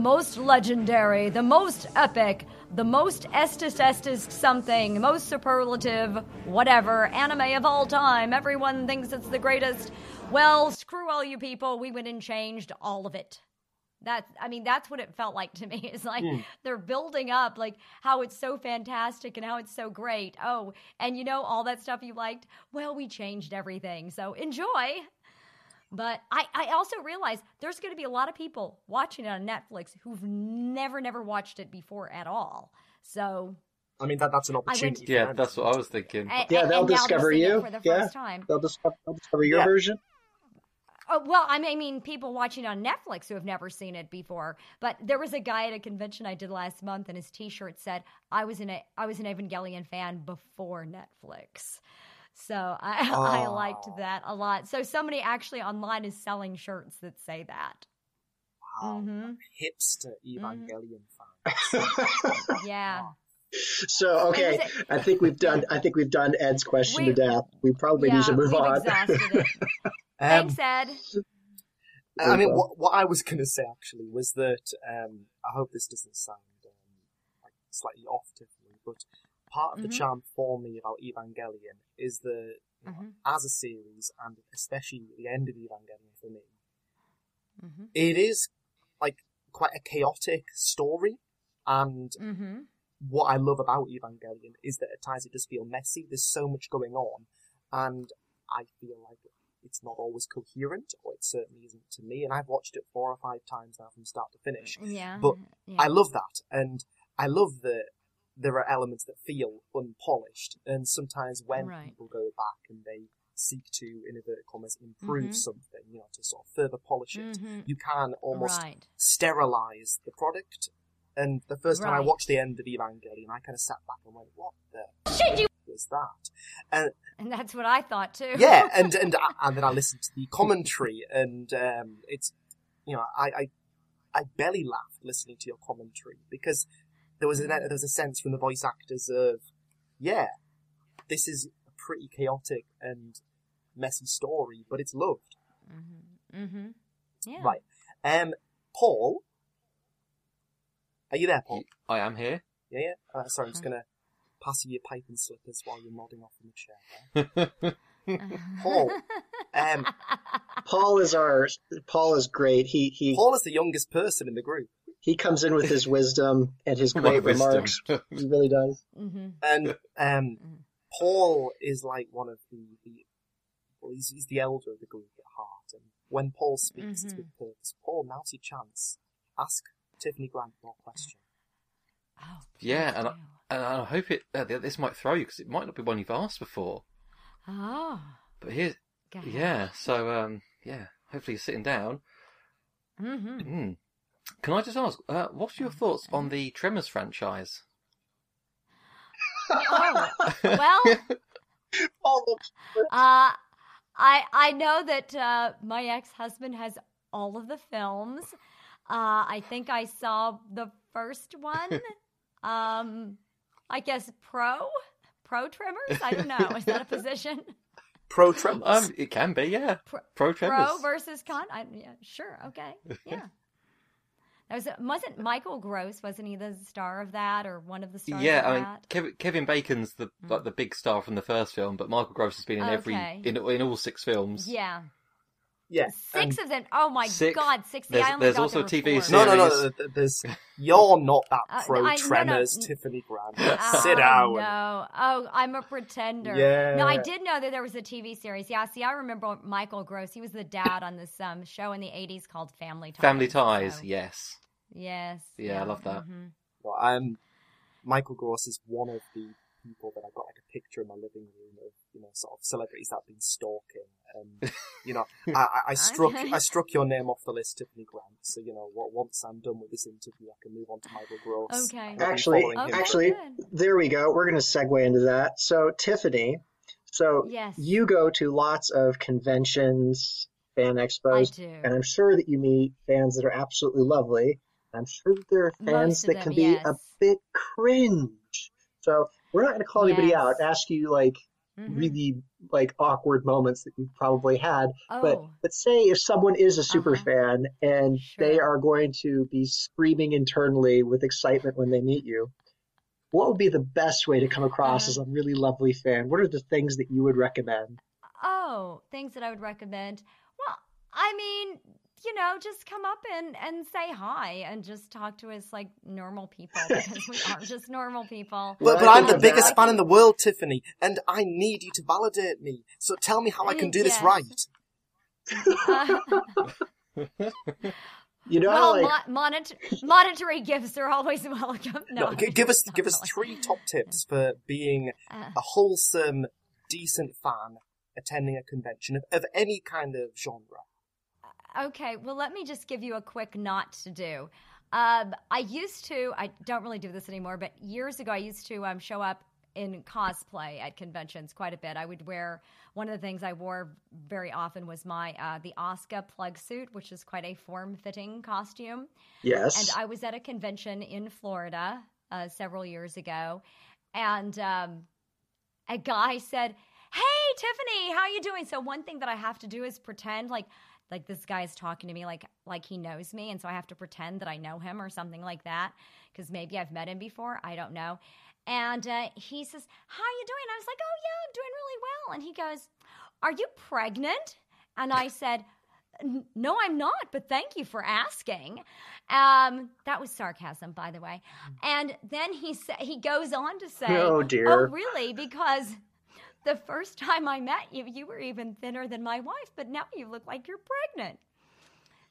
Most legendary, the most epic, the most estis estis something, most superlative, whatever, anime of all time. Everyone thinks it's the greatest. Well, screw all you people. We went and changed all of it. That's, I mean, that's what it felt like to me. (laughs) It's like Hmm. they're building up, like how it's so fantastic and how it's so great. Oh, and you know, all that stuff you liked? Well, we changed everything. So enjoy. But I, I also realize there's going to be a lot of people watching it on Netflix who've never, never watched it before at all. So, I mean, that that's an opportunity. for Yeah, them. that's what I was thinking. and, Yeah, and- they'll and now discover seeing it you. for the Yeah. first time. They'll discover, they'll discover your Yeah. version. Oh, well, I mean, I mean, people watching on Netflix who have never seen it before. But there was a guy at a convention I did last month, and his T-shirt said, "I was an a, I was an Evangelion fan before Netflix." So I (laughs) I liked Oh. that a lot. So somebody actually online is selling shirts that say that. Wow. hmm Hipster Evangelion fan. (laughs) Yeah. So okay, it- I think we've done. I think we've done Ed's question We- to death. We probably yeah, need to move on. exhausted it. (laughs) Um, Thanks, Ed. I mean, what, what I was going to say actually was that um, I hope this doesn't sound um, like slightly off Tiffany, but part of the Mhm. charm for me about Evangelion is that you know, Mhm. as a series, and especially the end of Evangelion for me, Mhm. it is like quite a chaotic story, and Mm-hmm. what I love about Evangelion is that at times it does feel messy. There's so much going on, and I feel like it's not always coherent, or it certainly isn't to me. And I've watched it four or five times now from start to finish. Yeah. But yeah. I love that, and I love that there are elements that feel unpolished, and sometimes when Right. people go back and they seek to, in inverted commas, improve Mhm. something, you know, to sort of further polish it, Mhm. you can almost Right. sterilize the product. And the first time I watched the end of Evangelion, I kind of sat back and went, "What the Shit, you- was that?" And And that's what I thought too. yeah, and (laughs) and and then I listened to the commentary, and um, it's you know I, I I belly laughed listening to your commentary because there was a there was a sense from the voice actors of yeah, this is a pretty chaotic and messy story, but it's loved. Mm-hmm. Yeah. Right, um, Paul, are you there, Paul? I am here. Yeah, yeah. Uh, sorry, I'm just gonna pass you your pipe and slippers while you're nodding off in the chair. (laughs) Paul, um, (laughs) Paul is our. Paul is great. He he Paul is the youngest person in the group. He comes in with his wisdom and his (laughs) great remarks. He really does. Mm-hmm. And um, Paul is like one of the, the well, he's, he's the elder of the group at heart. And when Paul speaks, it's Mhm. with purpose. Paul, now's your chance. Ask Tiffany Grant your question. Oh, Yeah, and I, and I hope it. Uh, this might throw you because it might not be one you've asked before. Oh. But here, yeah. So um, yeah. Hopefully you're sitting down. Mm-hmm. Mm. Can I just ask, uh, what's your thoughts on the Tremors franchise? (laughs) Oh, well, (laughs) uh, I I know that uh, my ex husband has all of the films. Uh, I think I saw the first one. (laughs) um, I guess pro pro Tremors. I don't know. Is that a position? Pro Tremors. Um, it can be, yeah. Pro, Pro Tremors. Pro versus con. I, yeah, sure. Okay. Yeah. That was wasn't Michael Gross? Wasn't he the star of that or one of the stars? yeah, of I mean, that? Kevin, Kevin Bacon's the like the big star from the first film, but Michael Gross has been in every in in all six films. Yeah. Yeah. Six of them. Oh my Six. God, six. There's- I there's also there a TV series. No, no, no. series. th- th- There's you're not that Uh, pro I- no, no. Tiffany Grant. Oh, Sit down. No. Oh, I'm a pretender. Yeah. No, I did know that there was a TV series. Yeah. See, I remember Michael Gross. He was the dad on this um, show in the '80s called Family Ties. Family Ties, so- yes. Yes. Yeah, I love that. mhm. Well, um, Michael Gross is one of the people that I've got like a picture in my living room of, you know, sort of celebrities that I've been stalking. And, you know, (laughs) I, I, I struck, Okay. I struck your name off the list, Tiffany Grant. So, you know, what, once I'm done with this interview, I can move on to Michael Gross. Okay. I've been Actually, following him. actually, there we go. We're going to segue into that. So, Tiffany, so Yes. you go to lots of conventions, fan expos, I do. and I'm sure that you meet fans that are absolutely lovely. I'm sure that there are fans that them, can be a bit cringe. So we're not going to call anybody out, ask you like Mhm. really like awkward moments that you've probably had. But Oh. but say if someone is a super Uh-huh. fan and they are going to be screaming internally with excitement when they meet you, what would be the best way to come across Uh-huh. as a really lovely fan? What are the things that you would recommend? Oh, things that I would recommend. Well, I mean, you know, just come up and, and say hi and just talk to us like normal people because we are just normal people. (laughs) But, but I'm the biggest fan in the world, Tiffany, and I need you to validate me. So tell me how I can do this Yes. right. (laughs) You know, well, like mo- monet- monetary gifts are always (laughs) welcome. No, No, g- give us give us three top tips for being Uh. a wholesome, decent fan attending a convention of, of any kind of genre. Okay, well, let me just give you a quick not to do. Um, I used to, I don't really do this anymore, but years ago, I used to um, show up in cosplay at conventions quite a bit. I would wear one of the things I wore very often was my uh, the Asuka plug suit, which is quite a form fitting costume. Yes. And I was at a convention in Florida uh, several years ago, and um, a guy said, "Hey, Tiffany, how are you doing?" So one thing that I have to do is pretend like like this guy is talking to me like like he knows me, and so I have to pretend that I know him or something like that because maybe I've met him before. I don't know. And uh, he says, "How you doing?" I was like, "Oh yeah, I'm doing really well." And he goes, "Are you pregnant?" And I said. No, I'm not, but thank you for asking. Um, that was sarcasm, by the way. And then he sa- he goes on to say, Oh, dear. Oh, really? Because the first time I met you, you were even thinner than my wife, but now you look like you're pregnant.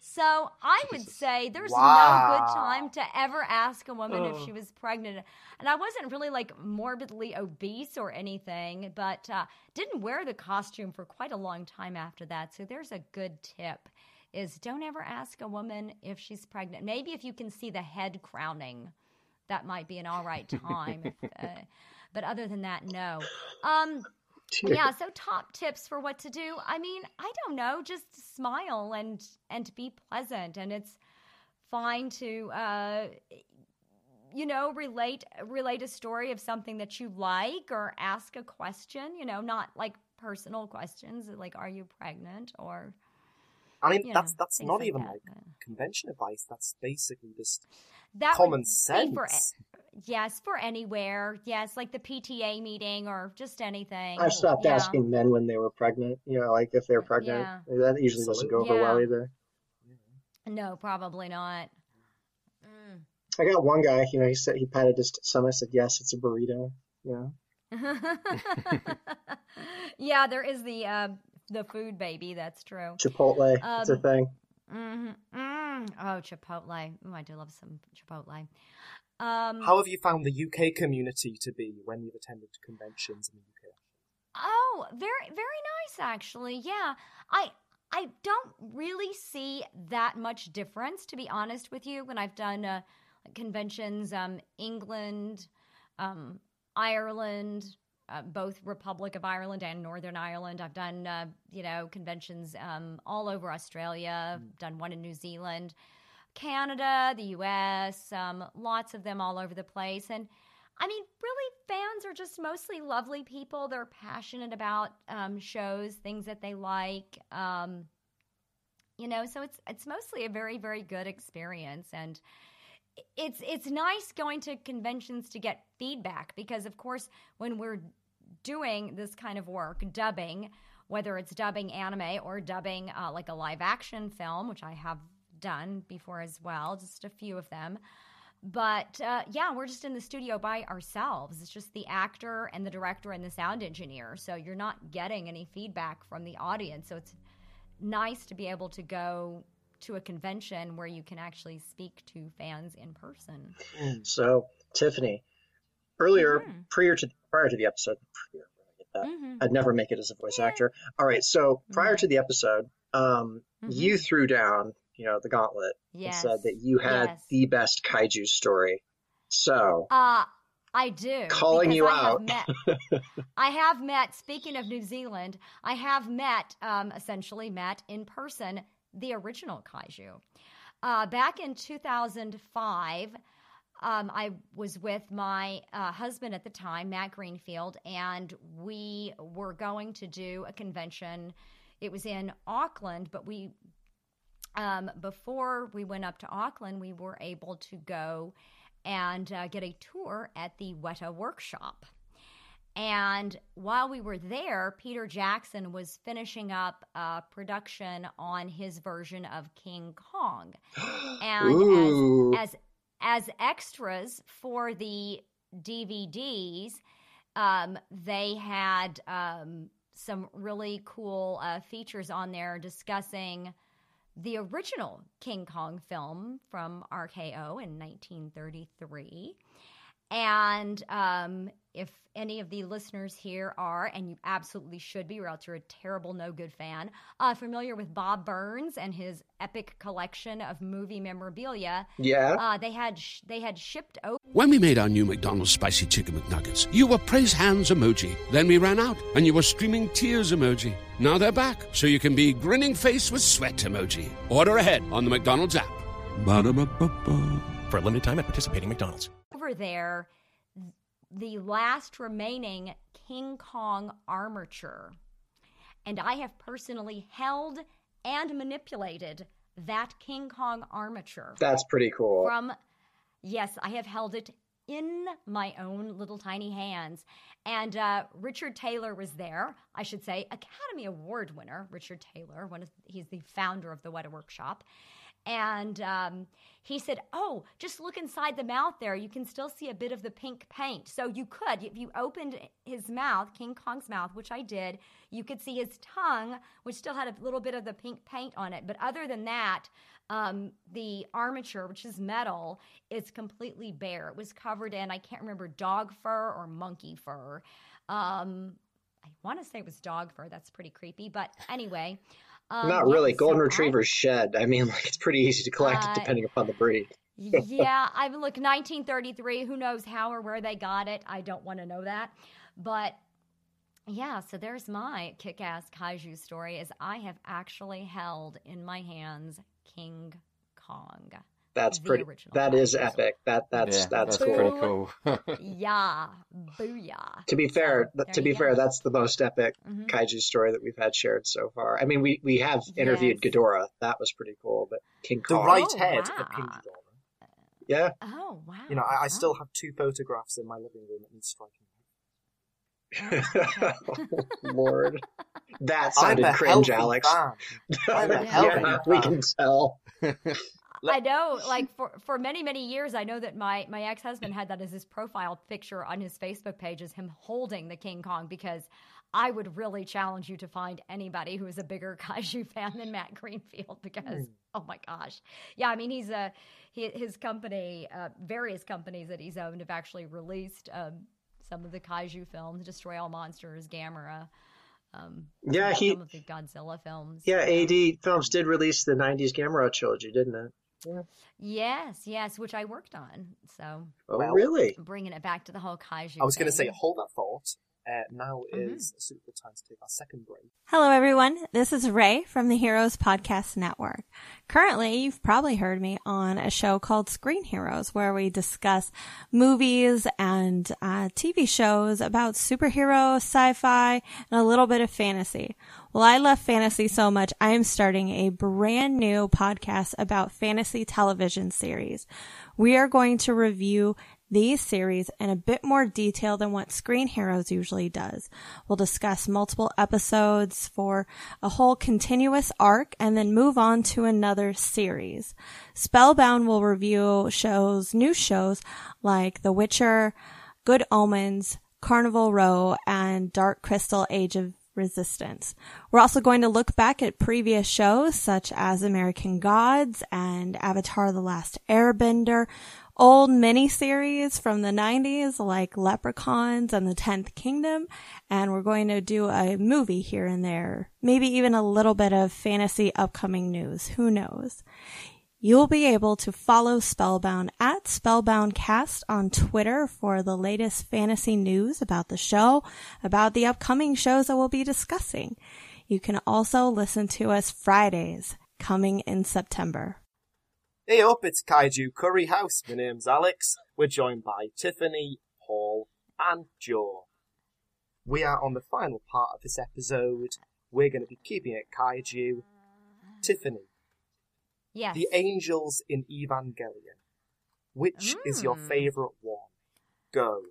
So I would say there's no good time to ever ask a woman if Oh. she was pregnant. And I wasn't really like morbidly obese or anything, but uh, didn't wear the costume for quite a long time after that. So there's a good tip is don't ever ask a woman if she's pregnant. Maybe if you can see the head crowning, that might be an all right time. If, (laughs) uh, but other than that, no. Um, Yeah. So top tips for what to do. I mean, I don't know. Just smile and and be pleasant, and it's fine to. Uh, you know, relate relate a story of something that you like, or ask a question. You know, not like personal questions like "Are you pregnant?" or I mean, that's know, that's not like even that. like convention advice. That's basically just that common would be sense. for yes for anywhere. Yes, like the PTA meeting or just anything. I stopped Yeah. asking men when they were pregnant. You know, like if they're pregnant. Yeah. That usually doesn't go over Yeah. well either. No, probably not. Mm. I got one guy. You know, he said he patted his stomach. I said, "Yes, it's a burrito." Yeah. (laughs) yeah, there is the uh, the food baby. That's true. Chipotle. it's a Um, thing. mhm, mm. Oh, Chipotle. Ooh, I do love some Chipotle. Um, How have you found the UK community to be when you've attended conventions in the UK? Oh, very very nice actually. Yeah. I I don't really see that much difference to be honest with you when I've done uh, conventions um England, um Ireland, uh, both Republic of Ireland and Northern Ireland. I've done uh, you know conventions um all over Australia, done one in New Zealand, Canada, the US, um lots of them all over the place and I mean, really, fans are just mostly lovely people. They're passionate about um, shows, things that they like. Um, you know, so it's it's mostly a very very good experience, and it's it's nice going to conventions to get feedback because, of course, when we're doing this kind of work, dubbing, whether it's dubbing anime or dubbing uh, like a live action film, which I have done before as well, just a few of them. But uh, yeah, we're just in the studio by ourselves. It's just the actor and the director and the sound engineer. So you're not getting any feedback from the audience. So it's nice to be able to go to a convention where you can actually speak to fans in person. So, Tiffany, earlier, Mm-hmm. prior to prior to the episode, prior, I get that. Mhm. I'd never make it as a voice actor. All right, so prior to the episode, um, you threw down, you know, the gauntlet Mm-hmm. Yes. and said that you had Yes. the best kaiju story. So, Uh, I do. calling you I out. Have met, (laughs) I have met, speaking of New Zealand, I have met, um, essentially met in person, the original kaiju. Uh, back in 2005, um, I was with my uh, husband at the time, Matt Greenfield, and we were going to do a convention. It was in Auckland, but we um, before we went up to Auckland, we were able to go and uh, get a tour at the Weta workshop. And while we were there, Peter Jackson was finishing up a production on his version of King Kong. (gasps) And as, as as extras for the DVDs, um, they had um, some really cool uh, features on there discussing the original King Kong film from RKO in 1933. And um, if any of the listeners here are, and you absolutely should be, or else you're a terrible, no good fan, uh, familiar with Bob Burns and his epic collection of movie memorabilia. Yeah. Uh, they had sh- they had shipped over. When we made our new McDonald's spicy chicken McNuggets, you were praise hands emoji. Then we ran out, and you were streaming tears emoji. Now they're back, so you can be grinning face with sweat emoji. Order ahead on the McDonald's app. Ba-da-ba-ba-ba. For a limited time at participating McDonald's. over there the last remaining King Kong armature. And I have personally held and manipulated that King Kong armature. That's pretty cool. From yes, I have held it in my own little tiny hands. And uh, Richard Taylor was there. I should say Academy Award winner Richard Taylor. One of he's the founder of the Weta Workshop. And um, he said, Oh, just look inside the mouth there. You can still see a bit of the pink paint. So you could, if you opened his mouth, King Kong's mouth, which I did, you could see his tongue, which still had a little bit of the pink paint on it. But other than that, um, the armature, which is metal, is completely bare. It was covered in, I can't remember, dog fur or monkey fur. Um, I want to say it was dog fur. That's pretty creepy. But anyway. Um, Not yeah, really. so Golden I- retrievers shed. I mean, (laughs) like it's pretty easy to collect Uh, it depending upon the breed. (laughs) yeah, I mean, look, 1933. Who knows how or where they got it? I don't want to know that, but yeah. So there's my kick-ass kaiju story. Is I have actually held in my hands King Kong. That's the pretty. original That is kaiju. epic. That that's Yeah, that's, that's cool. pretty cool. (laughs) (laughs) yeah, booyah. To be fair, there to be you fair, go. that's the most epic Mhm. kaiju story that we've had shared so far. I mean, we we have interviewed Yes. Ghidorah. That was pretty cool, but King The Kong. right Oh, head wow. of King Ghidorah. Yeah. Oh wow. You know, I, I still have two photographs in my living room that need striking. (laughs) Lord, that I'm sounded cringe, Alex. I'm a yeah, we can tell. I know, like for for many many years, I know that my my ex husband had that as his profile picture on his Facebook page, is him holding the King Kong because. I would really challenge you to find anybody who is a bigger (laughs) kaiju fan than Matt Greenfield because oh my gosh, yeah, I mean he's a he, his company, uh, various companies that he's owned have actually released um, some of the kaiju films, Destroy All Monsters, Gamera, um, Yeah, some he- of the Godzilla films. Yeah, ADV Films did release the '90s Gamera trilogy, didn't it? Yeah. Yes, yes, which I worked on. So Oh, Well, really? bringing it back to the whole kaiju. I was going to say, hold that thought. Uh, now Mm-hmm. is a suitable time to take our second break. Hello, everyone. This is Ray from the Heroes Podcast Network. Currently, you've probably heard me on a show called Screen Heroes, where we discuss movies and uh, TV shows about superhero, sci-fi, and a little bit of fantasy. Well, I love fantasy so much, I am starting a brand new podcast about fantasy television series. We are going to review these series in a bit more detail than what Screen Heroes usually does. We'll discuss multiple episodes for a whole continuous arc and then move on to another series. Spellbound will review shows, new shows like The Witcher, Good Omens, Carnival Row, and Dark Crystal Age of Resistance. We're also going to look back at previous shows such as American Gods and Avatar The Last Airbender, old miniseries from the 90s like Leprechauns and the 10th Kingdom, and we're going to do a movie here and there. Maybe even a little bit of fantasy upcoming news. Who knows? You'll be able to follow Spellbound at SpellboundCast on Twitter for the latest fantasy news about the show, about the upcoming shows that we'll be discussing. You can also listen to us Fridays, coming in September. Hey up, it's Kaiju Curry House. My name's Alex. We're joined by Tiffany, Paul, and Joe. We are on the final part of this episode. We're going to be keeping it Kaiju. Tiffany, Yes. the angels in Evangelion. Which is your Mm. favourite one? Go.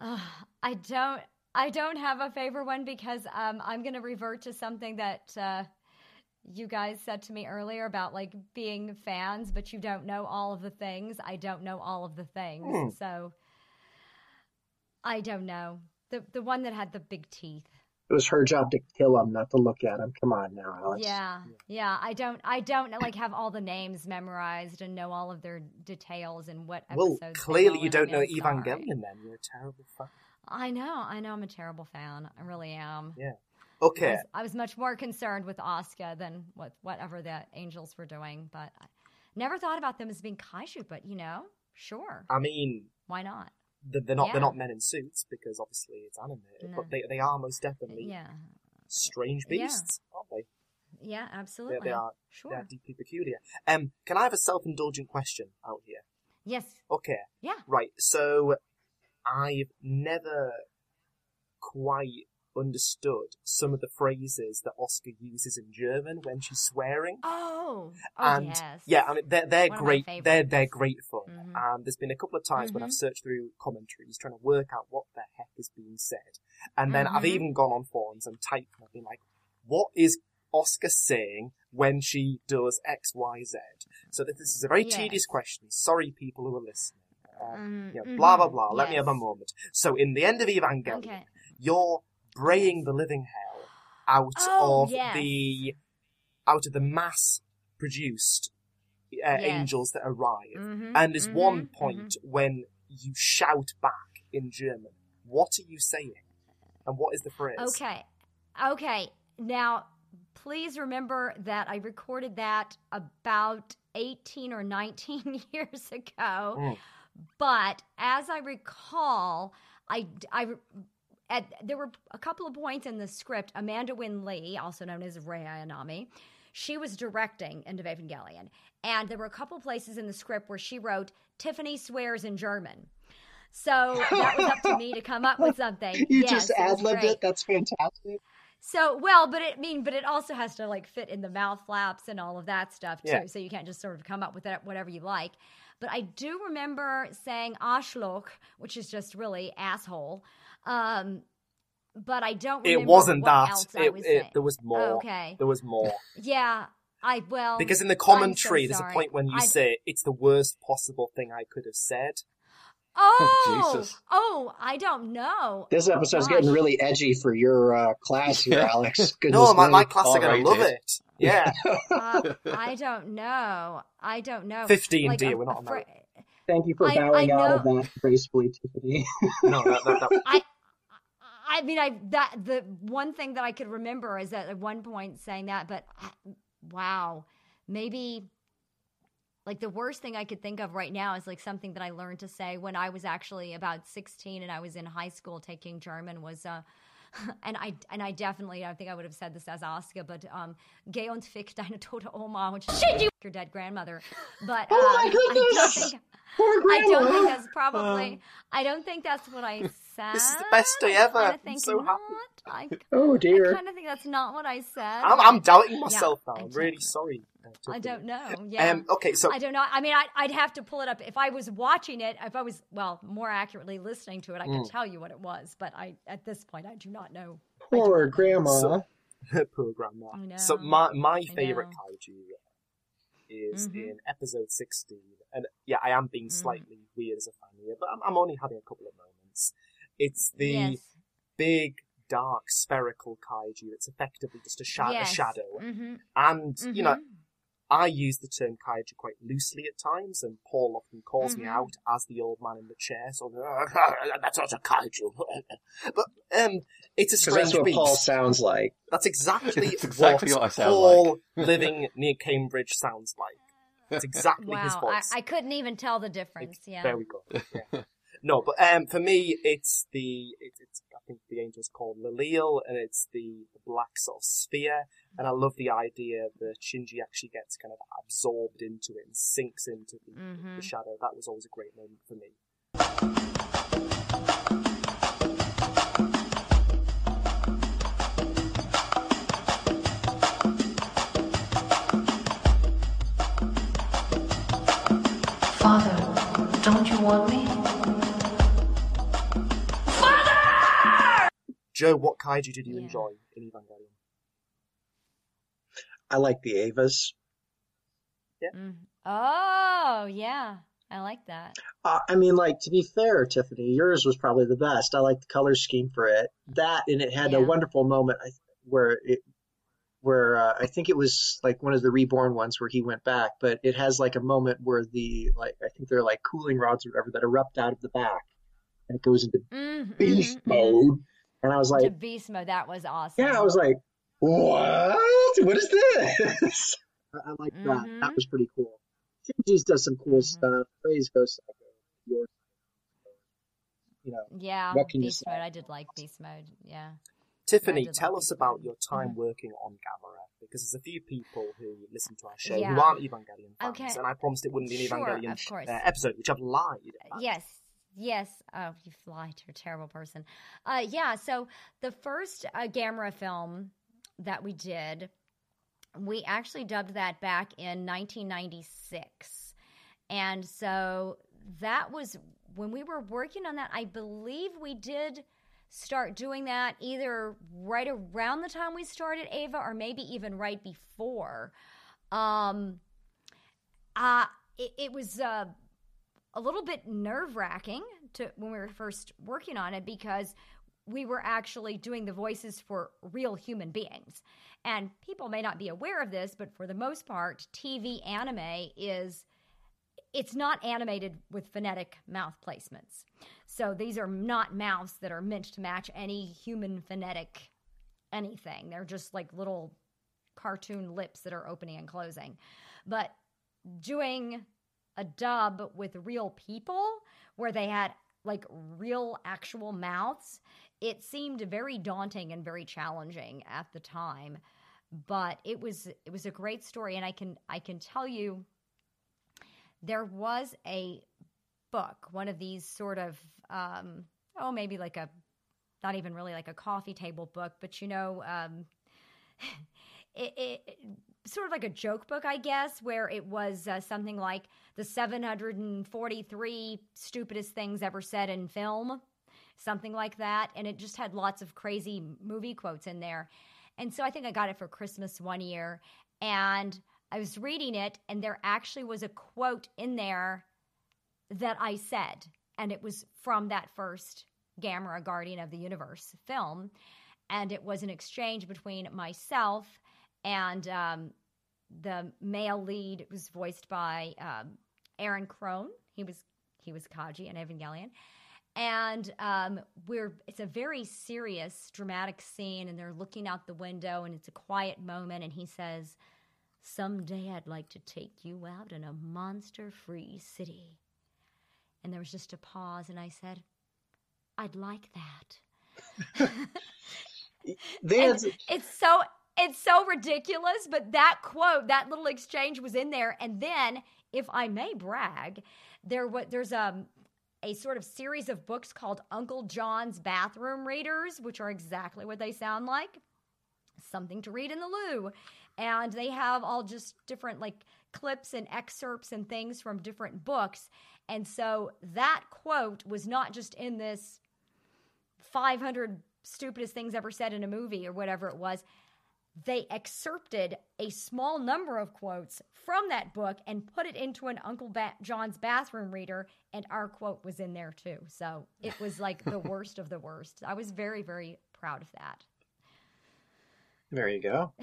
Uh, I don't. I don't have a favorite one because um, I'm going to revert to something that uh, you guys said to me earlier about like being fans, but you don't know all of the things. I don't know all of the things, Hmm. so I don't know the the one that had the big teeth. It was her job to kill him, not to look at him. Come on now, Alex. Yeah, yeah. I don't. I don't like have all the names memorized and know all of their details and what Well, episodes. they clearly you don't know mean, I'm sorry. Evangelion then. You're a terrible fan. I know. I know. I'm a terrible fan. I really am. Yeah. I Okay. was, I was much more concerned with Asuka than with whatever the Angels were doing, but I never thought about them as being kaiju. But you know, sure, I mean, why not? They're not Yeah. they're not men in suits because obviously it's animated, No. but they they are most definitely Yeah, strange Yeah. beasts, aren't they? yeah, They, absolutely. they are sure. they are deeply peculiar. Um, can I have a self-indulgent question out here? Yes. Okay. Yeah. Right. So I've never quite understood some of the phrases that Asuka uses in German when she's swearing. Oh. Oh and yes. yeah, I mean they're they're One great. They're they're great fun. Mhm. And there's been a couple of times when I've Mhm. searched through commentaries trying to work out what the heck is being said, and then I've Mhm. even gone on forums and typed and I've been like, what is Asuka saying when she does X Y Z? So that this is a very Yes. tedious question. Sorry, people who are listening. Uh, Mhm, you know, blah blah mhm, blah. Let me have a moment. So in the end of Evangelion, Okay. you're braying the living hell out Oh, of yes. the out of the mass produced uh, Yes. angels that arrive. Mhm, And there's one mhm, point when you shout back in German. What are you saying? And what is the phrase? Okay. Okay. Now, please remember that I recorded that about 18 or 19 (laughs) years ago. Mm. But as I recall, I, I at, there were a couple of points in the script. Amanda Winn-Lee, also known as Rei Ayanami, she was directing End of Evangelion. And there were a couple places in the script where she wrote, Tiffany swears in German. So that was up to me to come up with something. (laughs) You Yes, just ad libbed it. That's fantastic. So well, but it I mean, but it also has to like fit in the mouth flaps and all of that stuff too. Yeah. So you can't just sort of come up with it whatever you like. But I do remember saying Arschloch, which is just really asshole. Um, but I don't. It wasn't what that. Else I It, was it- saying. there was more. Okay. There was more. Yeah. I well Because in the I'm so commentary, there's a point when you I- say it's the worst possible thing I could have said. Oh, (laughs) Jesus. oh, I don't know. This episode's Gosh. getting really edgy for your uh, class here, (laughs) Alex. Goodness no, my, my class are going to love it. Yeah. (laughs) Uh, I don't know. I don't know. 15, Like, dear, we're not on fr- that. Thank you for I- bowing I out of that gracefully, Tiffany. no, that, that, that, I, I mean, I that the one thing that I could remember is that at one point saying that, but I- wow, maybe like the worst thing I could think of right now is like something that I learned to say when I was actually about sixteen and I was in high school taking German was uh. (laughs) And I and I definitely I think I would have said this as Asuka, but um, "Geh und fick (laughs) deine tote Oma," which shit you your dead grandmother. But uh, Oh my I don't goodness! think I don't think that's probably. I don't think that's what I said. this is the best day ever. I I'm think so not. happy. I, oh dear. I dear. kind of think that's not what I said. I'm, I'm doubting Yeah, myself now. I I'm really know. sorry. uh, I don't know. Yeah. Um, okay, so I don't know. I mean, I, I'd have to pull it up. If I was watching it, if I was, well, more accurately listening to it, I Mm. could tell you what it was. But I, at this point, I do not know. Poor grandma. So- (laughs) poor grandma. I know. So my my I favorite know. kaiju is Mhm. in episode sixteen, and yeah, I am being Mhm. slightly weird as a fan here, but I'm, I'm only having a couple of moments. It's the Yes. big dark spherical kaiju that's effectively just a, sha- Yes. a shadow, Mhm. and you know. Mhm. I use the term kaiju quite loosely at times, and Paul often calls me Mhm. out as the old man in the chair, so that's not a kaiju. (laughs) but um, it's a strange that's what beast. Paul sounds like. That's exactly, (laughs) It's exactly what I sound Paul (laughs) living near Cambridge sounds like. That's exactly his Wow. voice. I, I couldn't even tell the difference. Yeah. There we go. Yeah. No, but um, for me, it's the it, it's I think the angel's called Leliel, and it's the, the black sort of sphere. And I love the idea that Shinji actually gets kind of absorbed into it and sinks into the, Mhm. the shadow. That was always a great moment for me. Father, don't you want me? Joe, what kaiju did you Yeah. enjoy in Evangelion? I like the Evas. Yeah. Mm. Oh, yeah. I like that. Uh, I mean, like to be fair, Tiffany, yours was probably the best. I like the color scheme for it. That and it had a wonderful moment where it, where uh, I think it was like one of the reborn ones where he went back, but it has like a moment where the like I think they're like cooling rods or whatever that erupt out of the back, and it goes into Mm, beast mm, mm, mode. And I was like, to beast mode, that was awesome. yeah, I was like, what? What is this? (laughs) I, I like that. Mm-hmm. That was pretty cool. Shinji's does some cool stuff. Praise Ghost Psycho. Yours, you know, Yeah, what can beast say? mode. I did like beast mode. Yeah. Tiffany, did tell like us about your time Mhm. working on Gamera, because there's a few people who listen to our show Yeah. who aren't Evangelion fans, Okay. and I promised it wouldn't be an Sure, Evangelion of course. uh, episode, which I've lied. about. Yes. Yes. Oh, you lied. You're a terrible person. Uh, yeah. So the first uh, Gamera film that we did, we actually dubbed that back in 1996. And so that was when we were working on that. I believe we did start doing that either right around the time we started Ava or maybe even right before. Um, uh, it, it was uh, a little bit nerve wracking to when we were first working on it because we were actually doing the voices for real human beings. And people may not be aware of this, but for the most part, TV anime is it's not animated with phonetic mouth placements. So these are not mouths that are meant to match any human phonetic anything. They're just like little cartoon lips that are opening and closing. But doing a dub with real people where they had like real actual mouths, it seemed very daunting and very challenging at the time. But it was it was a great story and I can I can tell you there was a book, one of these sort of, um, oh, maybe like a, not even really like a coffee table book, but you know, um, (laughs) it, it sort of like a joke book, I guess, where it was uh, something like the 743 stupidest things ever said in film, something like that. And it just had lots of crazy movie quotes in there. And so I think I got it for Christmas one year. And I was reading it, and there actually was a quote in there that I said. And it was from that first Gamera Guardian of the Universe film. And it was an exchange between myself and um, the male lead. Was voiced by um, Aaron Krohn. He was he was Kaji in Evangelion. And um, we're it's a very serious, dramatic scene, and they're looking out the window, and it's a quiet moment, and he says, Someday I'd like to take you out in a monster free city. And there was just a pause, and I said, I'd like that. (laughs) It's so it's so ridiculous, but that quote, that little exchange was in there. And then, if I may brag, there what there's um a sort of series of books called Uncle John's Bathroom Readers, which are exactly what they sound like. Something to read in the loo. And they have all just different like clips and excerpts and things from different books. And so that quote was not just in this 500 stupidest things ever said in a movie or whatever it was. They excerpted a small number of quotes from that book and put it into an Uncle ba- John's bathroom reader, and our quote was in there too. So it was like the (laughs) worst of the worst. I was very, very proud of that. there you go. (laughs)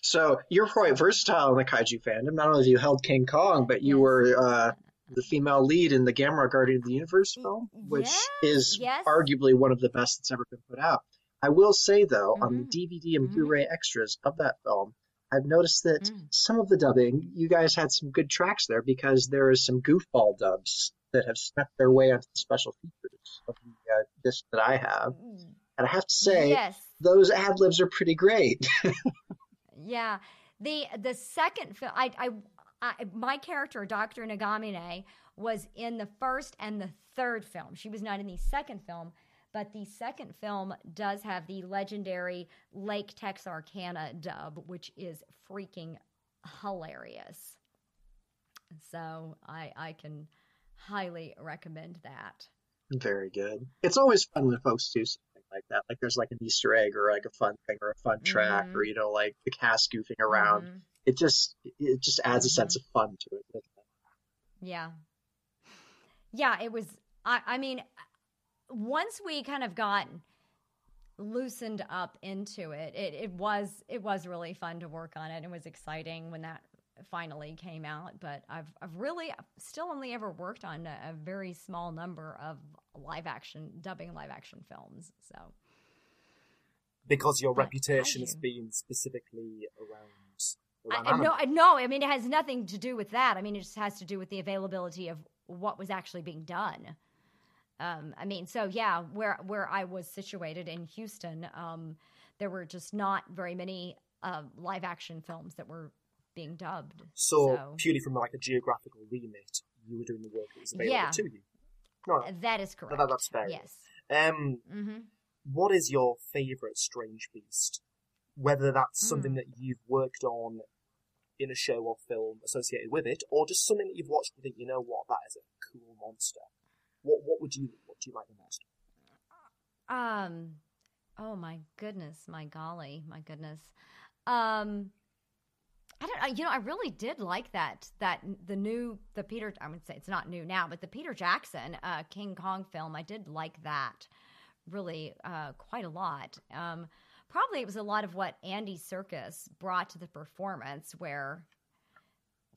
So you're quite versatile in the kaiju fandom. Not only have you held King Kong, but you were uh, the female lead in the Gamera Guardian of the Universe film, which Yes, is yes. arguably one of the best that's ever been put out. I will say though, on Mm-hmm. the DVD and Blu-ray extras of that film, I've noticed that Mm. some of the dubbing, you guys had some good tracks there because there is some goofball dubs that have snuck their way onto the special features of the uh, disc that I have. And I have to say, Yes. those ad libs are pretty great. (laughs) Yeah, the the second film, I, I, I, my character, Doctor Nagamine, was in the first and the third film. She was not in the second film, but the second film does have the legendary Lake Texarkana dub, which is freaking hilarious. So I I can highly recommend that. Very good. It's always fun when folks do something like that. Like there's like an Easter egg or like a fun thing or a fun track Mhm. or you know like the cast goofing around. Mhm. It just it just adds a sense of fun to it. it? Yeah. Yeah, it was I I mean once we kind of got loosened up into it, it it was it was really fun to work on it. It was exciting when that finally came out, but I've I've really still only ever worked on a, a very small number of live action dubbing live action films. So Because your But reputation has been specifically around. Around I- no. I- no. I mean, it has nothing to do with that. I mean, it just has to do with the availability of what was actually being done. Um, I mean, so yeah, where where I was situated in Houston, um, there were just not very many uh, live action films that were being dubbed. So, purely from like a geographical remit, you were doing the work that was available Yeah. to you. No, that is correct. that- that's fair. Yes. Um, hmm what is your favourite strange beast? Whether that's Hmm. something that you've worked on in a show or film associated with it, or just something that you've watched and think, you know what, that is a cool monster. What what would you what do you like the most? Um, oh my goodness, my golly, my goodness. Um, I don't. You know, I really did like that. That the new the Peter. I would say it's not new now, but the Peter Jackson uh, King Kong film. I did like that really uh, quite a lot. Um, probably it was a lot of what Andy Serkis brought to the performance, where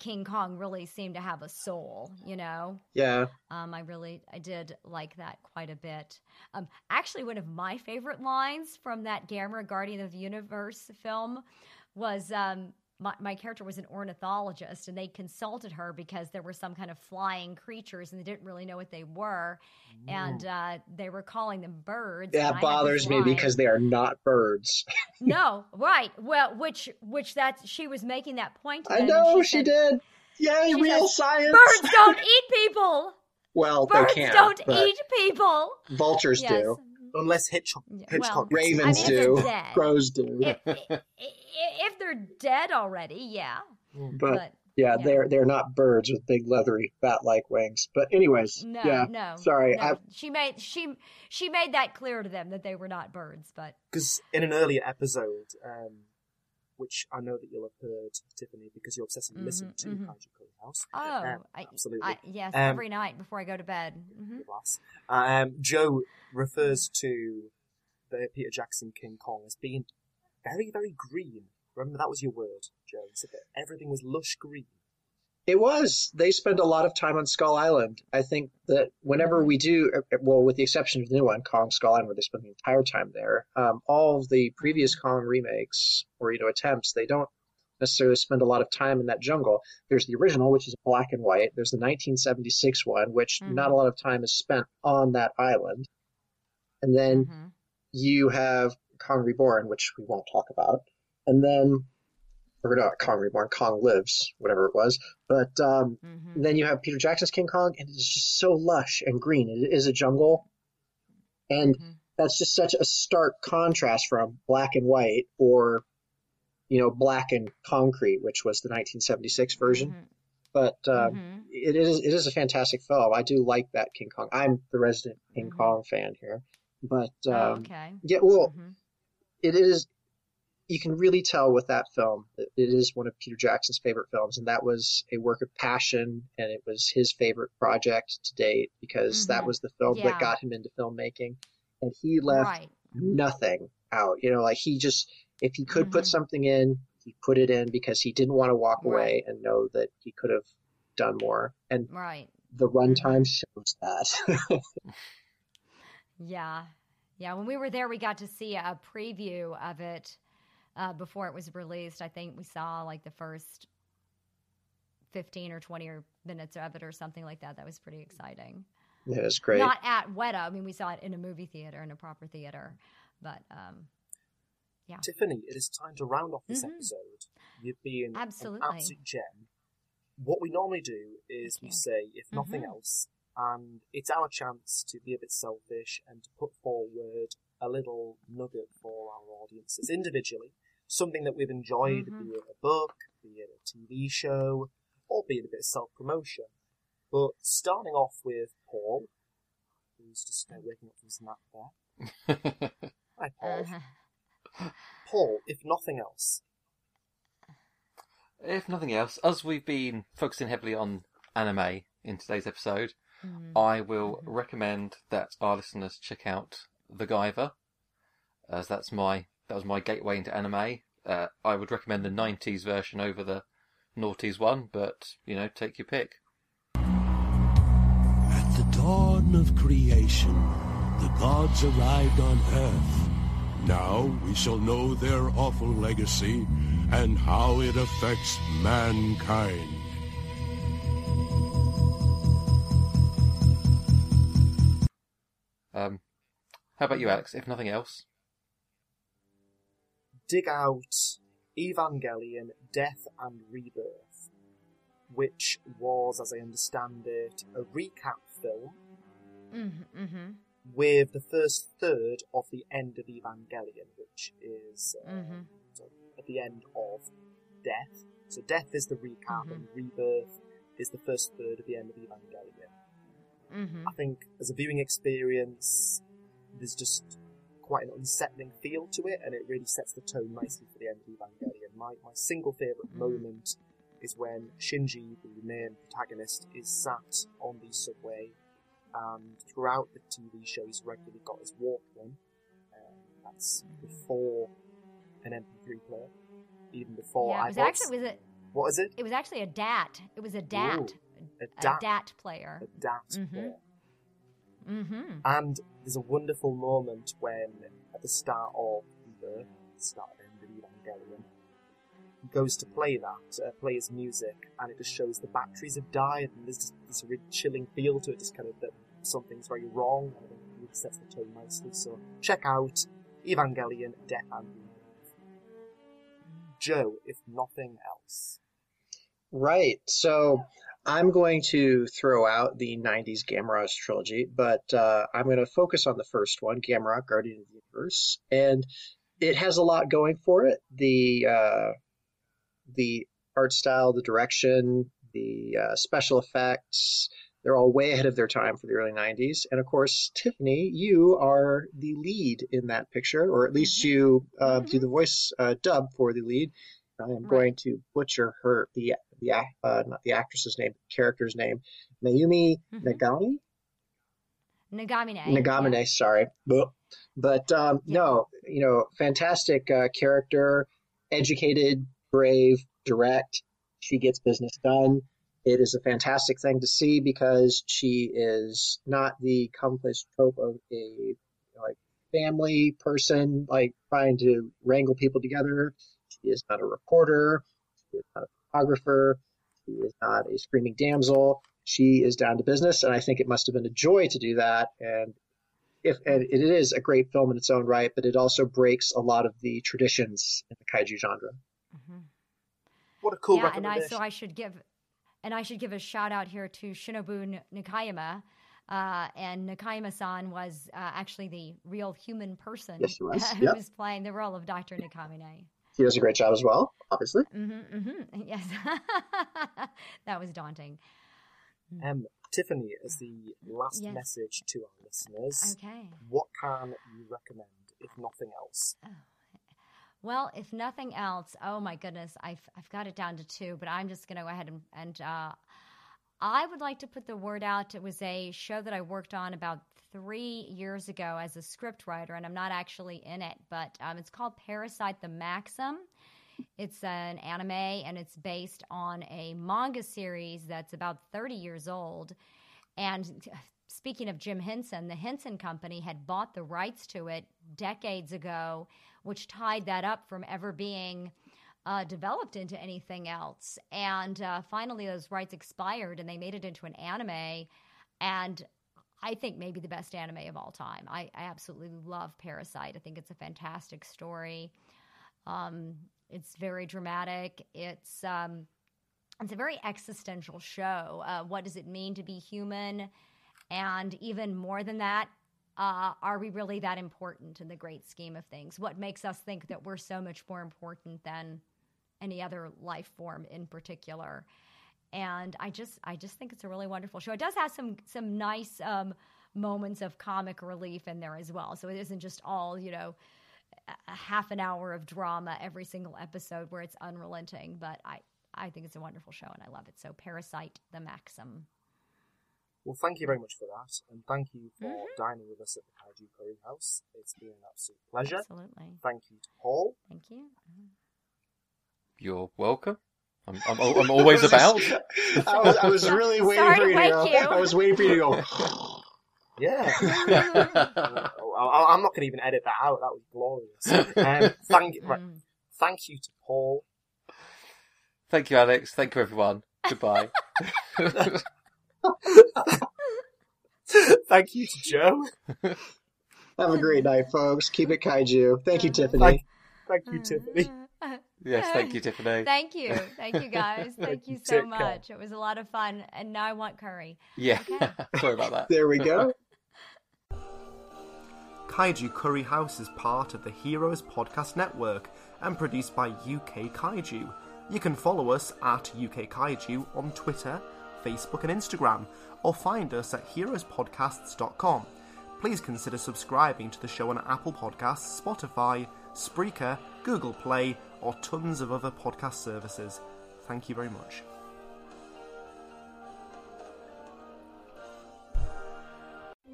King Kong really seemed to have a soul. You know. Yeah. Um, I really, I did like that quite a bit. Um, actually, one of my favorite lines from that Gamera Guardian of the Universe film was um, my, my character was an ornithologist, and they consulted her because there were some kind of flying creatures, and they didn't really know what they were, and uh, they were calling them birds. That bothers me because they are not birds. (laughs) no, right. Well, which which that she was making that point. I know she she said- did. Yay, she real science. Birds don't eat people. Well, Birds they can't, don't eat people. Vultures Yes. do. Unless Hitchcock, Hitchcock well, Ravens I mean, do. dead. (laughs) Crows do. If, if, if they're dead already, yeah. but, yeah, they're they're not birds with big leathery bat-like wings. But anyways, no, yeah. no. Sorry, no. I, she made she she made that clear to them that they were not birds, but Because in an earlier episode, um, which I know that you'll have heard, Tiffany, because you're obsessively listen to mhm. Kaiju Curry House. oh, Um, I, absolutely. I, yes, Um, every night before I go to bed. hmm. Um, Joe refers to the Peter Jackson King Kong as being very, very green. Remember that was your word, Joe. You said that everything was lush green. It was. They spend a lot of time on Skull Island. I think that whenever we do, uh, well, with the exception of the new one, Kong Skull Island, where they spend the entire time there, um, all of the previous Kong remakes or you know attempts, they don't necessarily spend a lot of time in that jungle. There's the original, which is black and white. There's the 1976 one, which Mhm. not a lot of time is spent on that island. And then Mm-hmm. you have Kong Reborn, which we won't talk about. And then, or not Kong Reborn, Kong Lives, whatever it was. But um, Mm-hmm. then you have Peter Jackson's King Kong, and it's just so lush and green. It is a jungle. And Mm-hmm. that's just such a stark contrast from black and white or, you know, black and concrete, which was the 1976 version. Mm-hmm. But um, Mhm. it is it is a fantastic film. I do like that King Kong. I'm the resident King Kong fan here. But um, Mm-hmm. Oh, okay. yeah, well, Mhm. it is. You can really tell with that film that it is one of Peter Jackson's favorite films, and that was a work of passion, and it was his favorite project to date because that Mhm. was the film Yeah. that got him into filmmaking, and he left Right. nothing out. You know, like he just if he could put Mhm. something in, he put it in because he didn't want to walk away and know that he could have done more. And Right. the runtime shows that. (laughs) Yeah. Yeah. When we were there, we got to see a preview of it uh, before it was released. I think we saw like the first 15 or 20 or minutes of it or something like that. That was pretty exciting. it was great. Not at Weta. I mean, we saw it in a movie theater, in a proper theater. But um, yeah. Tiffany, it is time to round off this Mhm. episode. You've been Absolutely. an absolute gem. What we normally do is we say, if nothing Mhm. else, and it's our chance to be a bit selfish and to put forward a little nugget for our audiences individually. Something that we've enjoyed, Mhm. be it a book, be it a TV show, or be it a bit of self promotion. But starting off with Paul, who's just uh, waking up from his nap there. (laughs) Hi, Paul. Paul, if nothing else, If nothing else, as we've been focusing heavily on anime in today's episode, Mm. I will recommend that our listeners check out The Guyver, as that's my that was my gateway into anime. Uh, I would recommend the '90s version over the noughties one, but you know, take your pick. At the dawn of creation, the gods arrived on Earth. Now we shall know their awful legacy and how it affects mankind. Um, how about you, Alex? If nothing else, dig out Evangelion Death and Rebirth, which was, as I understand it, a recap film Mm-hmm, mm-hmm. With the first third of the end of Evangelion, which is uh, Mm-hmm. so at the end of Death. So Death is the recap, Mm-hmm. and Rebirth is the first third of the end of Evangelion. Mm-hmm. I think as a viewing experience, there's just quite an unsettling feel to it, and it really sets the tone nicely for the end of Evangelion. My, my single favourite moment is when Shinji, the main protagonist, is sat on the subway, and throughout the TV show, he's regularly got his Walkman. Um, that's before an MP3 player, even before Yeah, it was iPods. actually was it. What is it? It was actually a DAT. It was a DAT. Ooh, a a DAT. DAT player. A DAT Mhm. player. Mm-hmm. And there's a wonderful moment when, at the start of the start of the end of Evangelion, goes to play that, uh, play his music, and it just shows the batteries have died, and there's just this really chilling feel to it, just kind of that something's very wrong, and it really sets the tone nicely. So check out Evangelion Death and. Joe, if nothing else. Right. So I'm going to throw out the 90s Gamera trilogy, but uh, I'm going to focus on the first one, Gamera, Guardian of the Universe. And it has a lot going for it. The, uh, the art style, the direction, the uh, special effects, they're all way ahead of their time for the early 90s. And of course, Tiffany, you are the lead in that picture, or at least you uh, do the voice uh, dub for the lead. I am going to butcher her the the uh, not the actress's name, character's name, Mayumi Nagami. Nagamine. Nagamine, sorry, but um, no, you know, fantastic uh, character, educated, brave, direct. She gets business done. It is a fantastic thing to see because she is not the commonplace trope of a like family person, like trying to wrangle people together. She is not a reporter. She is not a photographer. She is not a screaming damsel. She is down to business, and I think it must have been a joy to do that. And if and it is a great film in its own right, but it also breaks a lot of the traditions in the kaiju genre. What a cool yeah, and I so I should give, and I should give a shout out here to Shinobu Nakayama. Uh, and Nakayama-san was uh, actually the real human person Yes, he was. (laughs) who Yep. was playing the role of Dr. Nagamine. He does a great job as well, obviously. Mm-hmm, mm-hmm. (laughs) Yes, (laughs) that was daunting. Um, Tiffany, as the last Yes. message to our listeners, Okay. what can you recommend, if nothing else? Well, if nothing else, oh my goodness, I've I've got it down to two, but I'm just going to go ahead and, and uh, I would like to put the word out. It was a show that I worked on about three years ago as a script writer, and I'm not actually in it, but um, it's called Parasyte the Maxim. It's an anime, and it's based on a manga series that's about 30 years old. And speaking of Jim Henson, the Henson Company had bought the rights to it decades ago, which tied that up from ever being uh, developed into anything else. And uh, finally, those rights expired, and they made it into an anime. And I think maybe the best anime of all time. I, I absolutely love Parasyte. I think it's a fantastic story. Um, it's very dramatic. It's um, it's a very existential show. Uh, what does it mean to be human? And even more than that, uh, are we really that important in the great scheme of things? What makes us think that we're so much more important than any other life form in particular? And I just, I just think it's a really wonderful show. It does have some some nice um, moments of comic relief in there as well. So it isn't just all, you know, a half an hour of drama every single episode where it's unrelenting. But I, I think it's a wonderful show and I love it. So Parasyte, the Maxim. Well, thank you very much for that, and thank you for mm-hmm. dining with us at the Kaiju Curry House. It's been an absolute pleasure. Absolutely. Thank you to Paul. Thank you. You're welcome. I'm, I'm, I'm always (laughs) about. I, was, I was really (laughs) waiting Sorry for you to go. you. I was waiting for you to go. (laughs) Yeah. I, am not going to even edit that out. That was glorious. Um, thank, right, thank you to Paul. Thank you, Alex. Thank you, everyone. Goodbye. (laughs) thank you to Joe. Have a great night, folks. Keep it kaiju. Thank you, Tiffany. Thank, thank you, Tiffany. (laughs) Yes, thank you, Tiffany. Thank you. Thank you, guys. (laughs) Thank you so much. It was a lot of fun. And now I want curry. Yeah. Okay. Sorry about that. There we go. Kaiju Curry House is part of the Heroes Podcast Network and produced by UK Kaiju. You can follow us at UK Kaiju on Twitter, Facebook, and Instagram, or find us at heroespodcasts.com. Please consider subscribing to the show on Apple Podcasts, Spotify, Spreaker, Google Play, or tons of other podcast services. Thank you very much.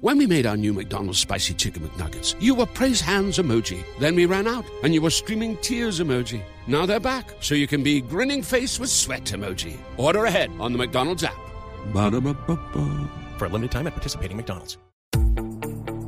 When we made our new McDonald's Spicy Chicken McNuggets, you were praise hands emoji. Then we ran out, and you were streaming tears emoji. Now they're back, so you can be grinning face with sweat emoji. Order ahead on the McDonald's app. Ba-da-ba-ba-ba. For a limited time at participating McDonald's.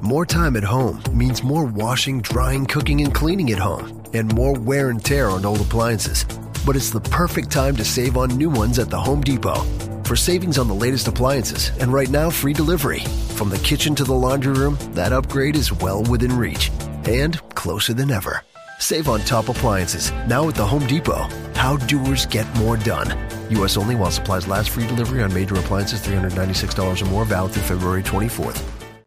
More time at home means more washing, drying, cooking, and cleaning at home, and more wear and tear on old appliances. But it's the perfect time to save on new ones at the Home Depot. For savings on the latest appliances, and right now, free delivery. From the kitchen to the laundry room, that upgrade is well within reach. And closer than ever. Save on top appliances, now at the Home Depot. How doers get more done. U.S. only while supplies last. Free delivery on major appliances $396 or more, valid through February 24th.